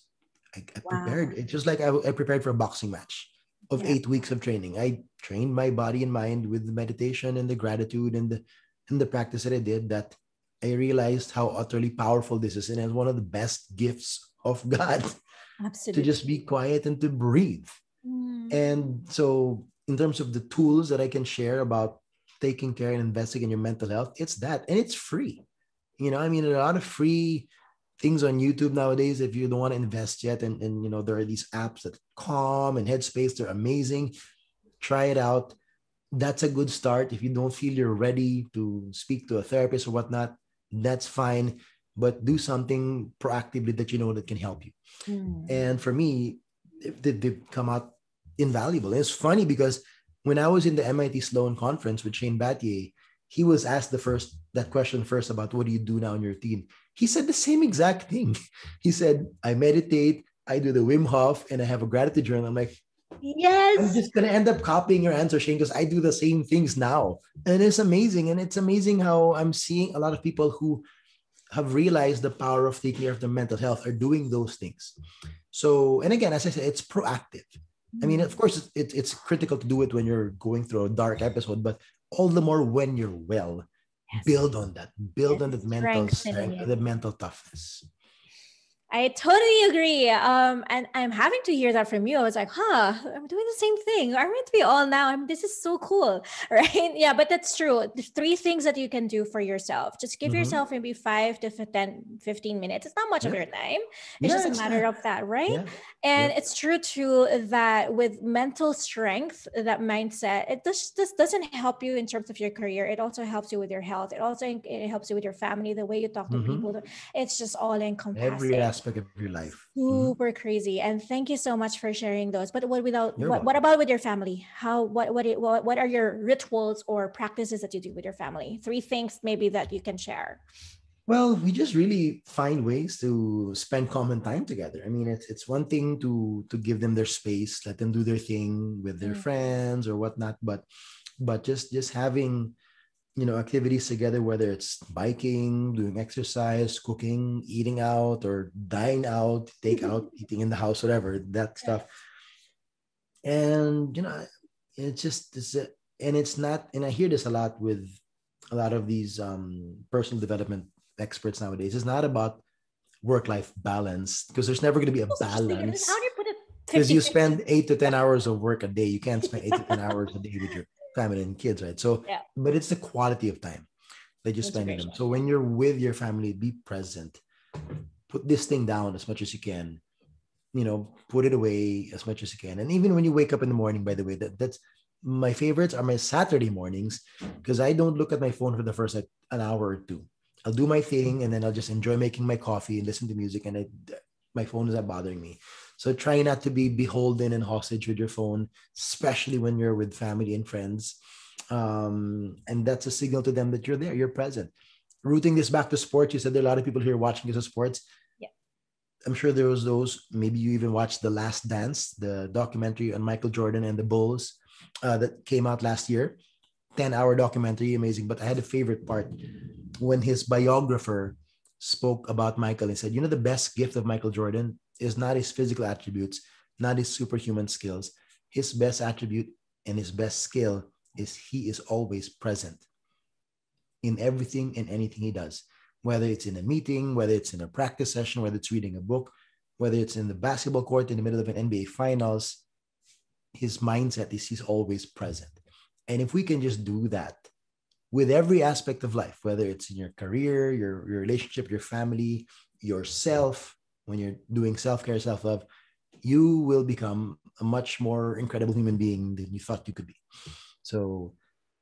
I, I wow. prepared. It's just like I, I, prepared for a boxing match of yeah. eight weeks of training. I trained my body and mind with the meditation and the gratitude and the and the practice that I did. That I realized how utterly powerful this is, and it's one of the best gifts of God. Absolutely. To just be quiet and to breathe. Mm. And so, in terms of the tools that I can share about taking care and investing in your mental health, it's that, and it's free. You know, I mean, a lot of free things on YouTube nowadays if you don't want to invest yet. And, and you know, there are these apps that Calm and Headspace, they're amazing. Try it out. That's a good start. If you don't feel you're ready to speak to a therapist or whatnot, that's fine. But do something proactively that you know that can help you. Mm. And for me, they, they've come out invaluable. And it's funny because when I was in the MIT Sloan conference with Shane Battier, he was asked the first that question first about what do you do now in your team. He said the same exact thing. He said, I meditate, I do the Wim Hof, and I have a gratitude journal. I'm like, Yes. I'm just gonna end up copying your answer, Shane, because I do the same things now. And it's amazing. And it's amazing how I'm seeing a lot of people who have realized the power of taking care of their mental health are doing those things. So, and again, as I said, it's proactive. I mean, of course, it, it's critical to do it when you're going through a dark episode, but all the more when you're well. Yes. Build on that. Build yes. on that mental strength, the mental toughness. I totally agree. Um, and I'm having to hear that from you. I was like, huh, I'm doing the same thing. To be all now. I'm, this is so cool. Right. Yeah, but that's true. There's three things that you can do for yourself. Just give mm-hmm. yourself maybe five to 10, 15 minutes. It's not much yeah. of your time. It's yeah, just a matter of that. Right. Yeah. And it's true too that with mental strength, that mindset, it just, just doesn't help you in terms of your career. It also helps you with your health. It also it helps you with your family, the way you talk to mm-hmm. people. It's just all encompassing. Every aspect aspect of your life. Mm-hmm. Super mm-hmm. crazy. And thank you so much for sharing those. But what without what, what, about with your family? How what what what what are your rituals or practices that you do with your family? Three things maybe that you can share. Well, we just really find ways to spend common time together. I mean, it's it's one thing to to give them their space, let them do their thing with their mm-hmm. friends or whatnot, but but just just having you know activities together whether it's biking doing exercise cooking eating out or dine out take mm-hmm. out eating in the house whatever that stuff. And you know it's just it's a, and it's not and i hear this a lot with a lot of these um, personal development experts nowadays. It's not about work-life balance because there's never going to be a balance. because you spend eight to ten hours of work a day. You can't spend eight to ten hours a day with your family and kids, right? So, yeah. but it's the quality of time that you spend with them. So when you're with your family, be present. Put this thing down as much as you can. You know, put it away as much as you can. And even when you wake up in the morning, by the way, that that's my favorites are my Saturday mornings because I don't look at my phone for the first like an hour or two. I'll do my thing and then I'll just enjoy making my coffee and listen to music and I, my phone is not bothering me. So try not to be beholden and hostage with your phone, especially when you're with family and friends. Um, and that's a signal to them that you're there, you're present. Rooting this back to sports, you said there are a lot of people here watching this sports. Yeah. I'm sure there was those, maybe you even watched The Last Dance, the documentary on Michael Jordan and the Bulls uh, that came out last year. 10 hour documentary, amazing. But I had a favorite part when his biographer spoke about Michael and said, you know, the best gift of Michael Jordan is not his physical attributes, not his superhuman skills. His best attribute and his best skill is he is always present in everything and anything he does, whether it's in a meeting, whether it's in a practice session, whether it's reading a book, whether it's in the basketball court in the middle of an NBA finals. His mindset is he's always present. And if we can just do that with every aspect of life, whether it's in your career, your, your relationship, your family, yourself, when you're doing self-care self-love you will become a much more incredible human being than you thought you could be. So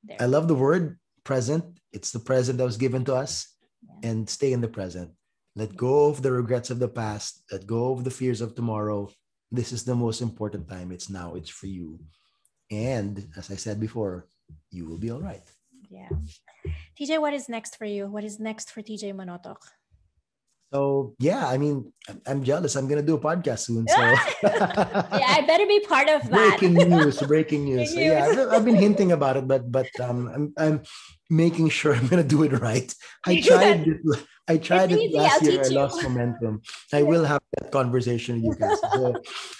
there. i love the word present. It's the present that was given to us. Yeah. and stay in the present. Let go of the regrets of the past. Let go of the fears of tomorrow. This is the most important time. It's now. It's for you. And as i said before you will be all right. Yeah. Tj what is next for you? What is next for tj Manotoc So yeah, I mean, I'm jealous. I'm gonna do a podcast soon. So yeah, I better be part of that. Breaking news! Breaking news! So, yeah, I've, I've, been hinting about it, but but um, I'm I'm making sure I'm gonna do it right. I tried it. I tried it last year. I lost momentum. I will have that conversation with you guys. So,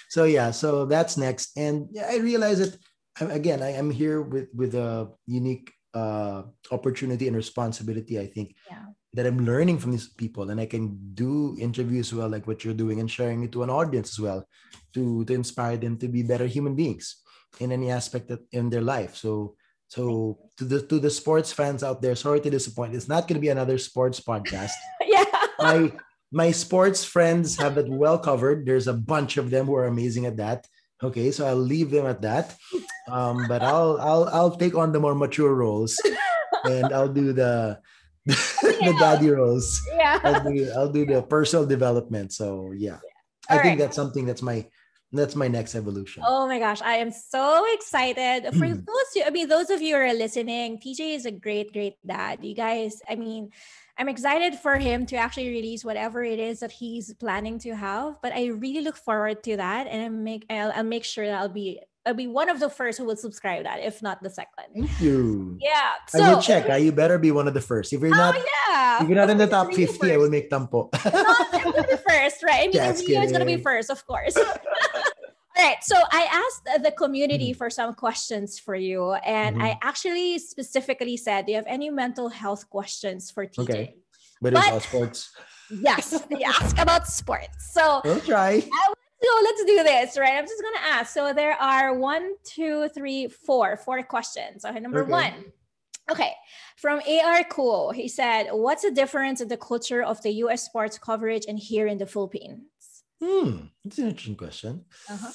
so yeah, so that's next, and I realize that again, I am here with with a unique uh, opportunity and responsibility. I think yeah. That I'm learning from these people, and I can do interviews well, like what you're doing, and sharing it to an audience as well, to to inspire them to be better human beings in any aspect that, in their life. So. So to the to the sports fans out there, sorry to disappoint. It's not going to be another sports podcast. yeah. My my sports friends have it well covered. There's a bunch of them who are amazing at that. Okay, so I'll leave them at that. Um, but I'll I'll I'll take on the more mature roles, and I'll do the the daddy roles. Yeah, I'll do I'll do the personal development. So yeah, I think that's something that's my that's my next evolution. Oh my gosh, I am so excited for those. I mean, those of you who are listening, TJ is a great, great dad. You guys, I mean, I'm excited for him to actually release whatever it is that he's planning to have. But I really look forward to that, and I make I'll, I'll make sure that I'll be I'll be one of the first who will subscribe that, if not the second. Thank you. Yeah. So, I will check. Uh, you better be one of the first. If you're not, oh, yeah. if you're not in the top 50, I will make tampo. not, be first, right? I mean, Just year is gonna be first, of course. All right. So I asked the community mm-hmm. for some questions for you. And mm-hmm. I actually specifically said, do you have any mental health questions for TJ? Okay. But, but it's all sports. Yes, they ask about sports. So we'll try. So let's do this, right? I'm just gonna ask. So there are one, two, three, four, four questions. Okay, number okay. one. Okay, from AR Cool, he said, "What's the difference in the culture of the U.S. sports coverage and here in the Philippines?" Hmm, that's an interesting question. Uh-huh.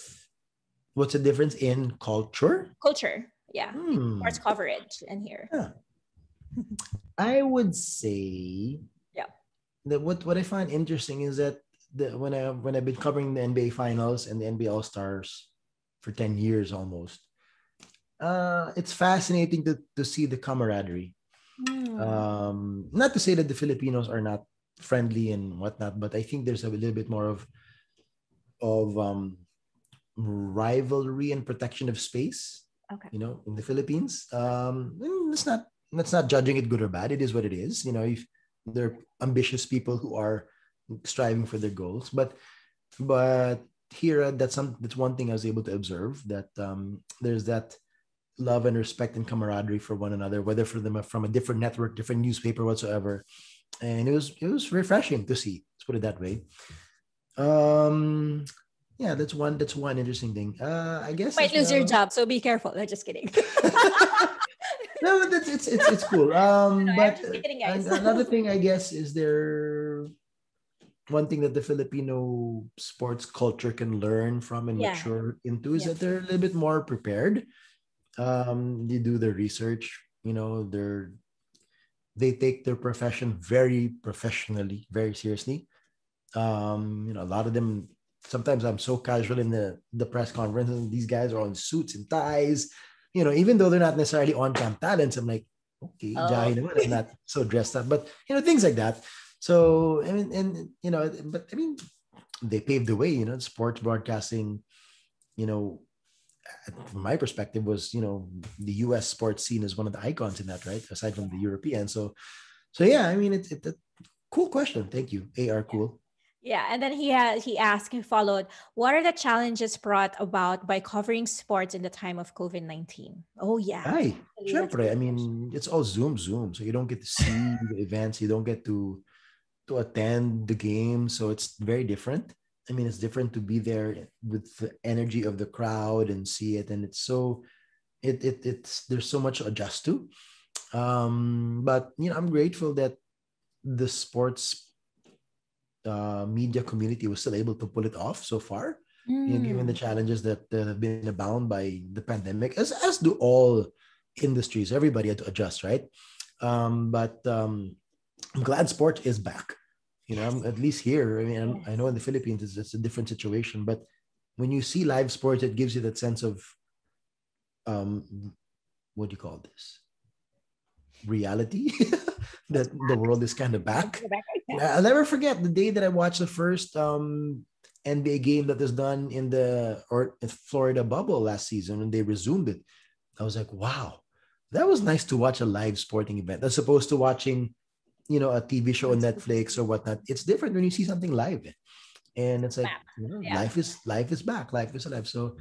What's the difference in culture? Culture, yeah. Hmm. Sports coverage in here. Yeah. I would say, yeah. That what what I find interesting is that the when I when I've been covering the NBA finals and the NBA All Stars for 10 years almost, uh, it's fascinating to, to see the camaraderie. Mm. Um, not to say that the Filipinos are not friendly and whatnot, but I think there's a little bit more of of um, rivalry and protection of space. Okay. You know, in the Philippines, um, it's not that's not judging it good or bad. It is what it is. You know, if they're ambitious people who are striving for their goals, but but here uh, that's some that's one thing I was able to observe that um, there's that love and respect and camaraderie for one another, whether for them from a different network, different newspaper, whatsoever. And it was it was refreshing to see. Let's put it that way. Um, yeah, that's one. That's one interesting thing. Uh, I guess might lose your job, so be careful. No, just kidding. no, but it's it's it's cool. Um, no, but kidding, another thing, I guess, is there one thing that the Filipino sports culture can learn from and yeah. mature into is yeah. that they're a little bit more prepared. Um, they do their research. You know, they're they take their profession very professionally, very seriously um, you know, a lot of them. Sometimes I'm so casual in the the press conference, and these guys are on suits and ties. You know, even though they're not necessarily on camp talents, I'm like, okay, oh. Jahi I'm not so dressed up, but you know, things like that. So I mean, and you know, but I mean, they paved the way. You know, sports broadcasting. You know, from my perspective, was you know the U.S. sports scene is one of the icons in that, right? Aside from the European. So, so yeah, I mean, it's it, it, cool question. Thank you, AR. Cool. Yeah, and then he had he asked and followed, what are the challenges brought about by covering sports in the time of COVID nineteen? Oh yeah, Hi, syempre, I mean, it's all Zoom, Zoom, so you don't get to see the events, you don't get to to attend the game, so it's very different. I mean, it's different to be there with the energy of the crowd and see it, and it's so it it it's there's so much to adjust to. Um, but you know, I'm grateful that the sports uh, media community was still able to pull it off so far, mm. you know, given the mm. challenges that have been abound by the pandemic, as, as do all industries. Everybody had to adjust, right? Um, but um, I'm glad sport is back. You know, I'm, at least here. I mean, I know in the Philippines it's, it's a different situation, but when you see live sports, it gives you that sense of um, what do you call this? Reality. that the world is kind of back. I'll never forget the day that I watched the first um, NBA game that was done in the or Florida bubble last season when they resumed it. I was like, wow, that was nice to watch a live sporting event as opposed to watching, you know, a TV show on Netflix or whatnot. It's different when you see something live. And it's like, you know, yeah. life is life is back, life is alive. So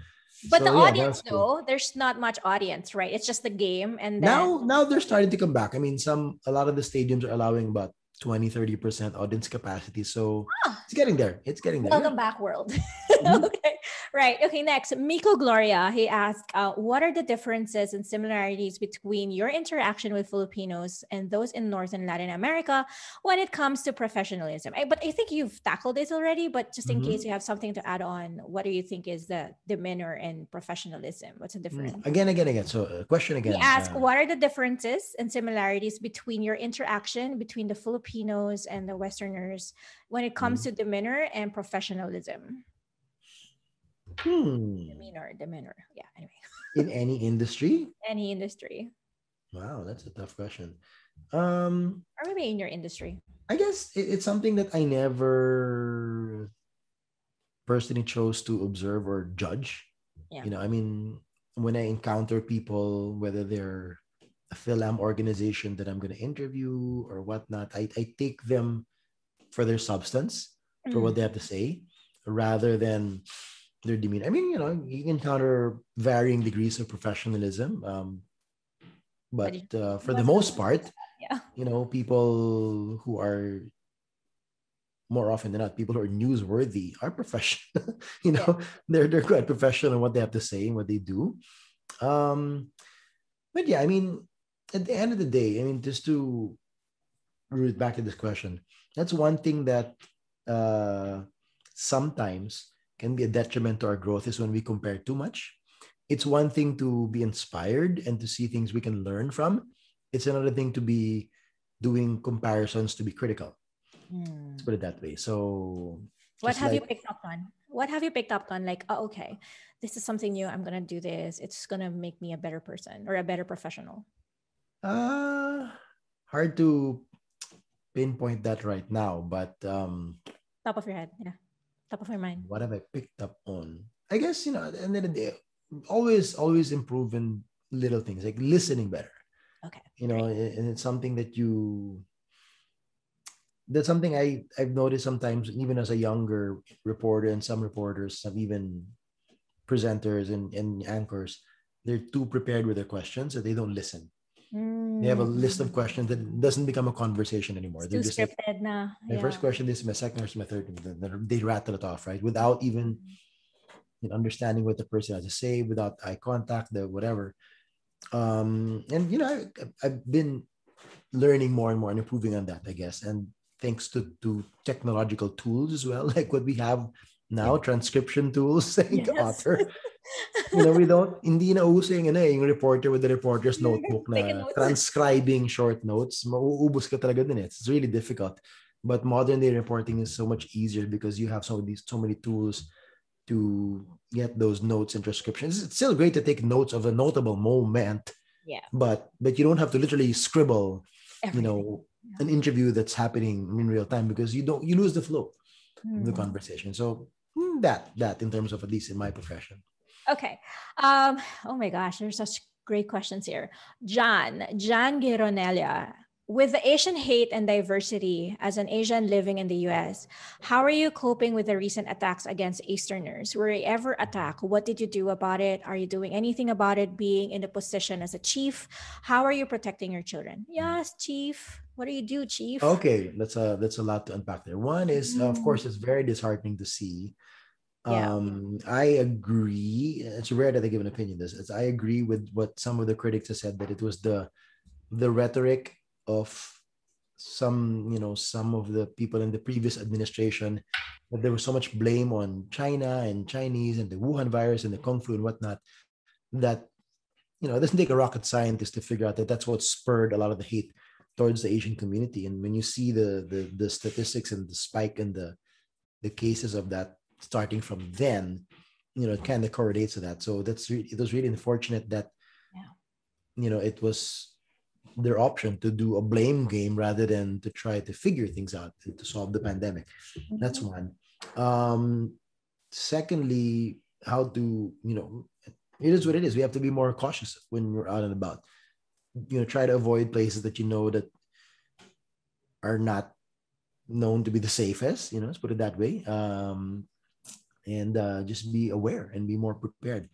but so, the yeah, audience though, there's not much audience, right? It's just the game and then... now now they're starting to come back. I mean, some a lot of the stadiums are allowing about 20 30% audience capacity. So ah. it's getting there. It's getting there. Welcome back world. Mm-hmm. okay right. Okay next miko gloria he asked uh, what are the differences and similarities between your interaction with filipinos and those in north and latin america when it comes to professionalism? I, but i think you've tackled this already but just in mm-hmm. case you have something to add on what do you think is the demeanor and professionalism? What's the mm, difference? again again again. So uh, question again he asked uh, what are the differences and similarities between your interaction between the filipinos Filipinos and the Westerners when it comes mm. to demeanor and professionalism? Hmm. Demeanor, demeanor. Yeah, anyway. In any industry? Any industry. Wow, that's a tough question. Um, or maybe in your industry. I guess it's something that I never personally chose to observe or judge. Yeah. You know, I mean, when I encounter people, whether they're Philam organization that I'm going to interview or whatnot, I, I take them for their substance, mm. for what mm. they have to say, rather than their demeanor. I mean, you know, you encounter varying degrees of professionalism, um, but uh, for the most part, yeah. you know, people who are more often than not, people who are newsworthy are professional. you know, yeah. they're they're quite professional in what they have to say and what they do. Um, but yeah, I mean, at the end of the day, I mean, just to root back to this question, that's one thing that uh, sometimes can be a detriment to our growth is when we compare too much. It's one thing to be inspired and to see things we can learn from. It's another thing to be doing comparisons to be critical. Mm. Let's put it that way. So, what have like, you picked up on? What have you picked up on? Like, oh, okay, this is something new. I'm gonna do this. It's gonna make me a better person or a better professional. Uh, hard to pinpoint that right now, but um, top of your head, yeah, top of your mind. What have I picked up on? I guess you know, at the end of the day, always, always improving little things like listening better. Okay. You know, and it's something that you. That's something I I've noticed sometimes, even as a younger reporter, and some reporters, some even presenters and, and anchors, they're too prepared with their questions that they don't listen Mm. They have a list of questions that doesn't become a conversation anymore. It's They're just like, na. My yeah. first question, this is my second question, my third. They rattle it off, right? Without even you know, understanding what the person has to say, without eye contact, the whatever. Um, and you know, I, I've been learning more and more and improving on that, I guess. And thanks to to technological tools as well, like what we have now, transcription tools, like yes. Otter. you know, we don't, hindi na uso yung, ano, yung reporter with the reporter's notebook na transcribing short notes. Mauubos ka talaga din eh. It's really difficult. But modern day reporting is so much easier because you have so these so many tools to get those notes and transcriptions. It's still great to take notes of a notable moment. Yeah. But but you don't have to literally scribble, Everything. you know, yeah. an interview that's happening in real time because you don't you lose the flow mm. of the hmm. conversation. So that that in terms of at least in my profession. Okay. Um, oh my gosh, there's such great questions here. John, John Gironelia, with the Asian hate and diversity as an Asian living in the US, how are you coping with the recent attacks against Easterners? Were you ever attacked? What did you do about it? Are you doing anything about it being in the position as a chief? How are you protecting your children? Yes, chief. What do you do, chief? Okay, that's a that's a lot to unpack there. One is, mm. of course, it's very disheartening to see yeah. Um, I agree. It's rare that I give an opinion. This is I agree with what some of the critics have said that it was the the rhetoric of some you know some of the people in the previous administration that there was so much blame on China and Chinese and the Wuhan virus and the Kung flu and whatnot that you know it doesn't take a rocket scientist to figure out that that's what spurred a lot of the hate towards the Asian community. And when you see the the, the statistics and the spike in the the cases of that starting from then, you know, it kind of correlates to that. So that's really, it was really unfortunate that, yeah. you know, it was their option to do a blame game rather than to try to figure things out to solve the pandemic. That's one. Um, secondly, how do you know, it is what it is. We have to be more cautious when we're out and about. You know, try to avoid places that you know that are not known to be the safest, you know, let's put it that way. Um, and uh, just be aware and be more prepared.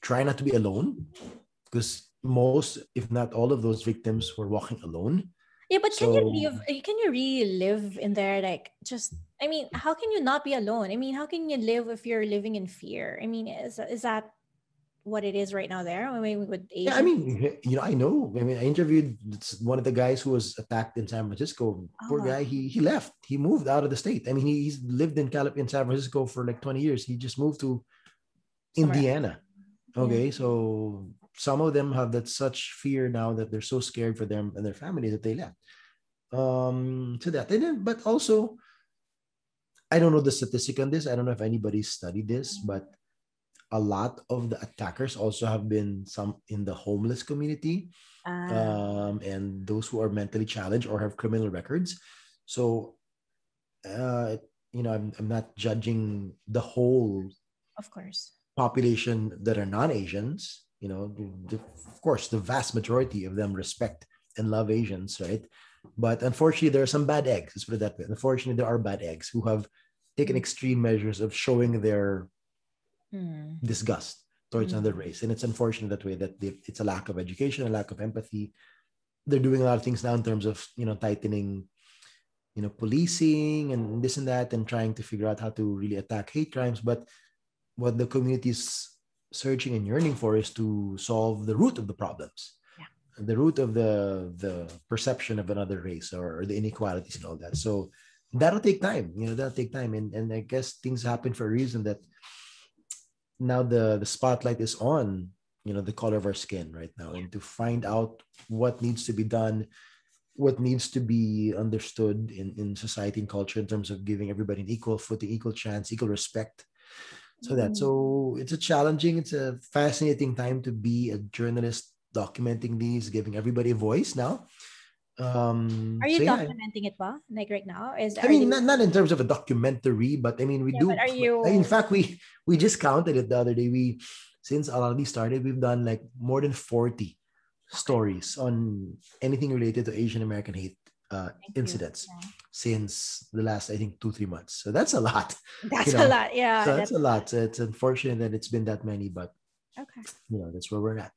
Try not to be alone because most, if not all of those victims were walking alone. Yeah, but can you live? Can you really live in there? Like, just I mean, how can you not be alone? I mean, how can you live if you're living in fear? I mean, is is that what it is right now there? I mean, with Asian? Yeah, I mean, you know, I know. I mean, I interviewed one of the guys who was attacked in San Francisco. Oh. Poor guy, he he left. He moved out of the state. I mean, he, he's lived in Calip in San Francisco for like 20 years. He just moved to Somewhere. Indiana. Okay, yeah. so some of them have that such fear now that they're so scared for them and their family that they left. Um, to that, and then, but also, I don't know the statistic on this. I don't know if anybody studied this, but a lot of the attackers also have been some in the homeless community uh, um, and those who are mentally challenged or have criminal records. So uh, you know I'm, I'm not judging the whole of course. population that are non-asians you know the, of course the vast majority of them respect and love asians right? But unfortunately there are some bad eggs let's put it that way. Unfortunately there are bad eggs who have taken mm. extreme measures of showing their mm. disgust towards mm. another race. And it's unfortunate that way that they, it's a lack of education, a lack of empathy. They're doing a lot of things now in terms of, you know, tightening, you know, policing and this and that and trying to figure out how to really attack hate crimes. But what the community is searching and yearning for is to solve the root of the problems. Yeah. The root of the the perception of another race or the inequalities and all that. So that'll take time. You know, that'll take time. And and I guess things happen for a reason that now the the spotlight is on you know the color of our skin right now and to find out what needs to be done what needs to be understood in, in society and culture in terms of giving everybody an equal footing equal chance equal respect so that so mm. it's a challenging it's a fascinating time to be a journalist documenting these giving everybody a voice now um are you so documenting yeah. it well like right now? Is i mean you... not, not in terms of a documentary but i mean we yeah, do are you in fact we we just counted it the other day. We since already started we've done like more than 40 stories on anything related to asian american hate uh, incidents yeah. since the last i think two three months. So that's a lot that's you know? a lot. Yeah so that's, that's a lot. So it's unfortunate that it's been that many but okay. you know that's where we're at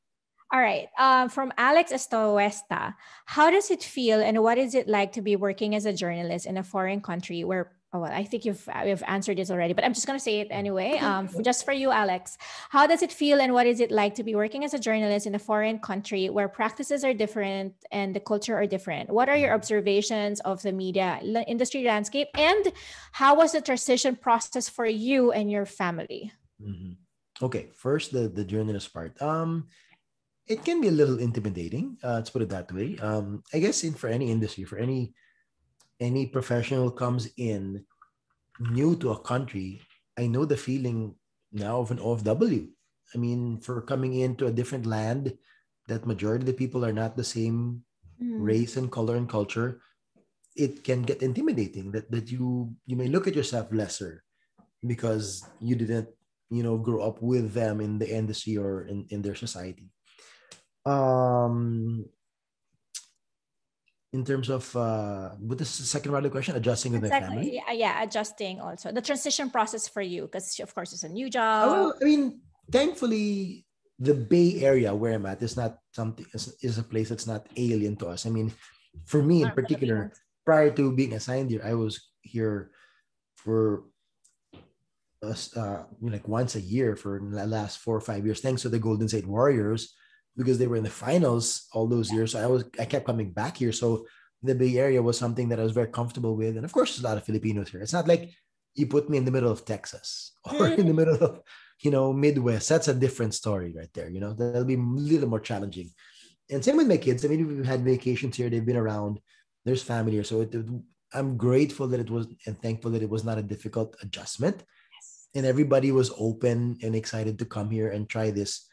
all right. Um, from Alex Estoesta, how does it feel and what is it like to be working as a journalist in a foreign country where Oh, well, I think you've you've answered this already, but I'm just going to say it anyway. Um, just for you, Alex, how does it feel, and what is it like to be working as a journalist in a foreign country where practices are different and the culture are different? What are your observations of the media industry landscape, and how was the transition process for you and your family? Mm-hmm. Okay, first the the journalist part. Um, it can be a little intimidating. Uh, let's put it that way. Um, I guess in for any industry, for any any professional comes in new to a country, I know the feeling now of an OFW. I mean, for coming into a different land, that majority of the people are not the same mm. race and color and culture. It can get intimidating that that you you may look at yourself lesser because you didn't you know grow up with them in the industry or in, in their society um in terms of uh what is the second part of the question adjusting with exactly. my family? Yeah, yeah adjusting also. The transition process for you because of course it's a new job. Well, i mean thankfully the bay area where i'm at is not something is, is a place that's not alien to us. I mean for me in particular prior to being assigned here i was here for us uh, like once a year for the last four or five years thanks to the golden state warriors because they were in the finals all those years. So I was I kept coming back here. So the Bay Area was something that I was very comfortable with. And of course, there's a lot of Filipinos here. It's not like you put me in the middle of Texas or in the middle of, you know, Midwest. That's a different story right there. You know, that'll be a little more challenging. And same with my kids. I mean, we've had vacations here. They've been around. There's family here. So it, I'm grateful that it was and thankful that it was not a difficult adjustment. Yes. And everybody was open and excited to come here and try this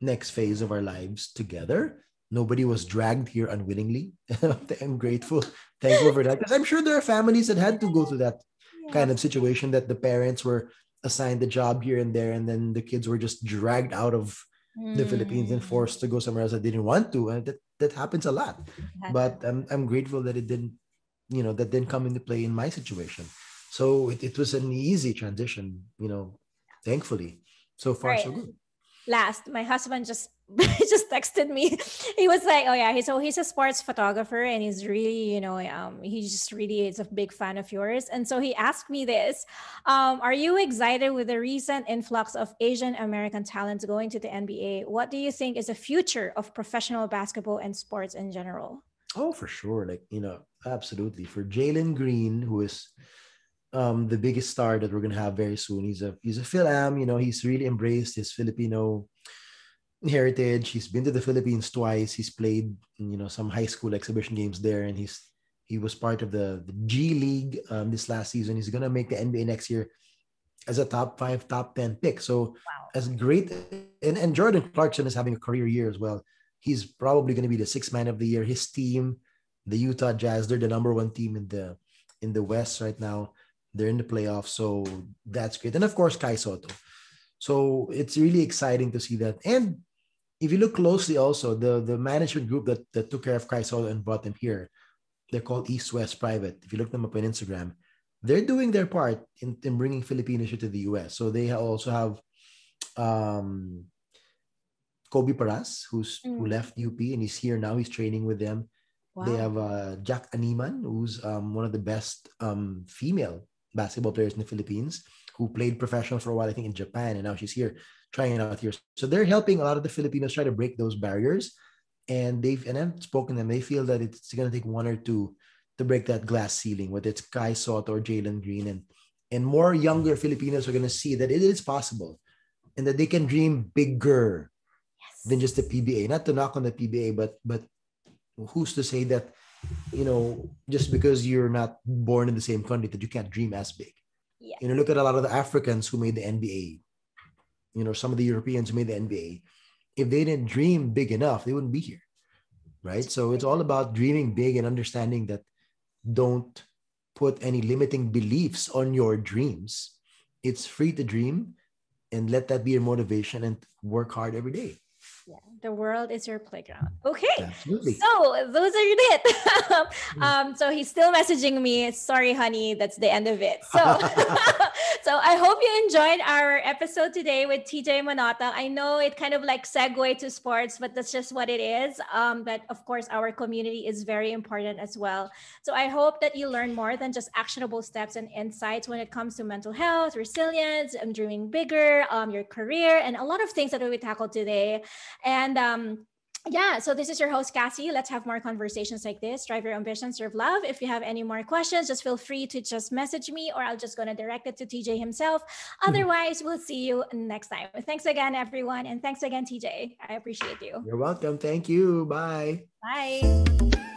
next phase of our lives together. nobody was dragged here unwillingly. I'm grateful, thankful for that because I'm sure there are families that had to go through that yeah. kind of situation that the parents were assigned the job here and there, and then the kids were just dragged out of mm. the Philippines and forced to go somewhere else that they didn't want to, and that that happens a lot. But I'm I'm grateful that it didn't, you know, that didn't come into play in my situation. So it, it was an easy transition, you know, thankfully. So far, right. so good. Last, my husband just just texted me. He was like, "Oh yeah, he's so he's a sports photographer, and he's really, you know, um, he just really is a big fan of yours." And so he asked me this: um, Are you excited with the recent influx of Asian American talents going to the NBA? What do you think is the future of professional basketball and sports in general? Oh, for sure. Like you know, absolutely. For Jalen Green, who is um, the biggest star that we're gonna have very soon. He's a he's a Phil Am, you know, he's really embraced his Filipino heritage. He's been to the Philippines twice. He's played, you know, some high school exhibition games there, and he's he was part of the, the G League um, this last season. He's gonna make the NBA next year as a top five, top ten pick. So wow. as great and, and Jordan Clarkson is having a career year as well. He's probably gonna be the sixth man of the year. His team, the Utah Jazz, they're the number one team in the in the West right now. They're in the playoffs, so that's great. And of course, Kai Sotto. So it's really exciting to see that. And if you look closely, also the the management group that, that took care of Kai Sotto and brought them here, they're called East West Private. If you look them up on Instagram, they're doing their part in, in bringing Filipinos to the US. So they also have um, Kobe Paras, who's mm. who left UP and he's here now. He's training with them. Wow. They have uh, Jack Animam, who's um, one of the best um, female basketball players in the Philippines who played professional for a while, I think in Japan, and now she's here trying it out here. So they're helping a lot of the Filipinos try to break those barriers. And they've and I've spoken to them, they feel that it's gonna take one or two to break that glass ceiling, whether it's Kai Sotto or Jalen Green. And and more younger Filipinos are gonna see that it is possible and that they can dream bigger yes. than just the PBA. Not to knock on the PBA, but but who's to say that you know, just because you're not born in the same country that you can't dream as big. Yeah. You know, look at a lot of the Africans who made the NBA. You know, some of the Europeans who made the NBA. If they didn't dream big enough, they wouldn't be here. Right. So it's all about dreaming big and understanding that don't put any limiting beliefs on your dreams. It's free to dream and let that be your motivation and work hard every day. Yeah, the world is your playground. Okay. Absolutely. So those are it. um, so he's still messaging me. Sorry, honey, that's the end of it. So so I hope you enjoyed our episode today with TJ Manotoc. I know it kind of like segue to sports, but that's just what it is. Um, but of course, our community is very important as well. So I hope that you learn more than just actionable steps and insights when it comes to mental health, resilience, and dreaming bigger, um, your career, and a lot of things that we tackled today. And um, yeah, so this is your host, Kassy. Let's have more conversations like this. Drive your ambition, serve love. If you have any more questions, just feel free to just message me or I'll just gonna direct it to TJ himself. Mm-hmm. Otherwise, we'll see you next time. Thanks again, everyone. And thanks again, TJ. I appreciate you. You're welcome. Thank you. Bye. Bye.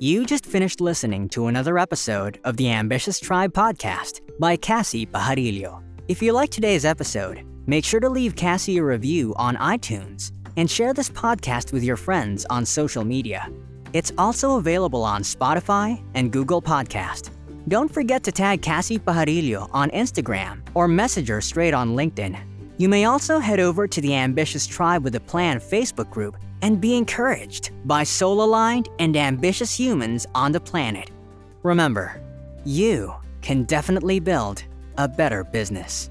You just finished listening to another episode of the Ambitious Tribe podcast by Kassy Pajarillo. If you like today's episode, make sure to leave Kassy a review on iTunes and share this podcast with your friends on social media. It's also available on Spotify and Google Podcast. Don't forget to tag Kassy Pajarillo on Instagram or message her straight on LinkedIn. You may also head over to the Ambitious Tribe with a Plan Facebook group and be encouraged by soul aligned and ambitious humans on the planet. Remember, you can definitely build a better business.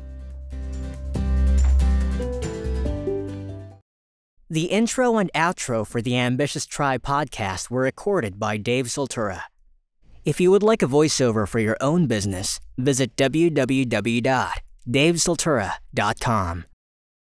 The intro and outro for the Ambitious Tribe podcast were recorded by Dave Soltura. If you would like a voiceover for your own business, visit www.davesoltura.com.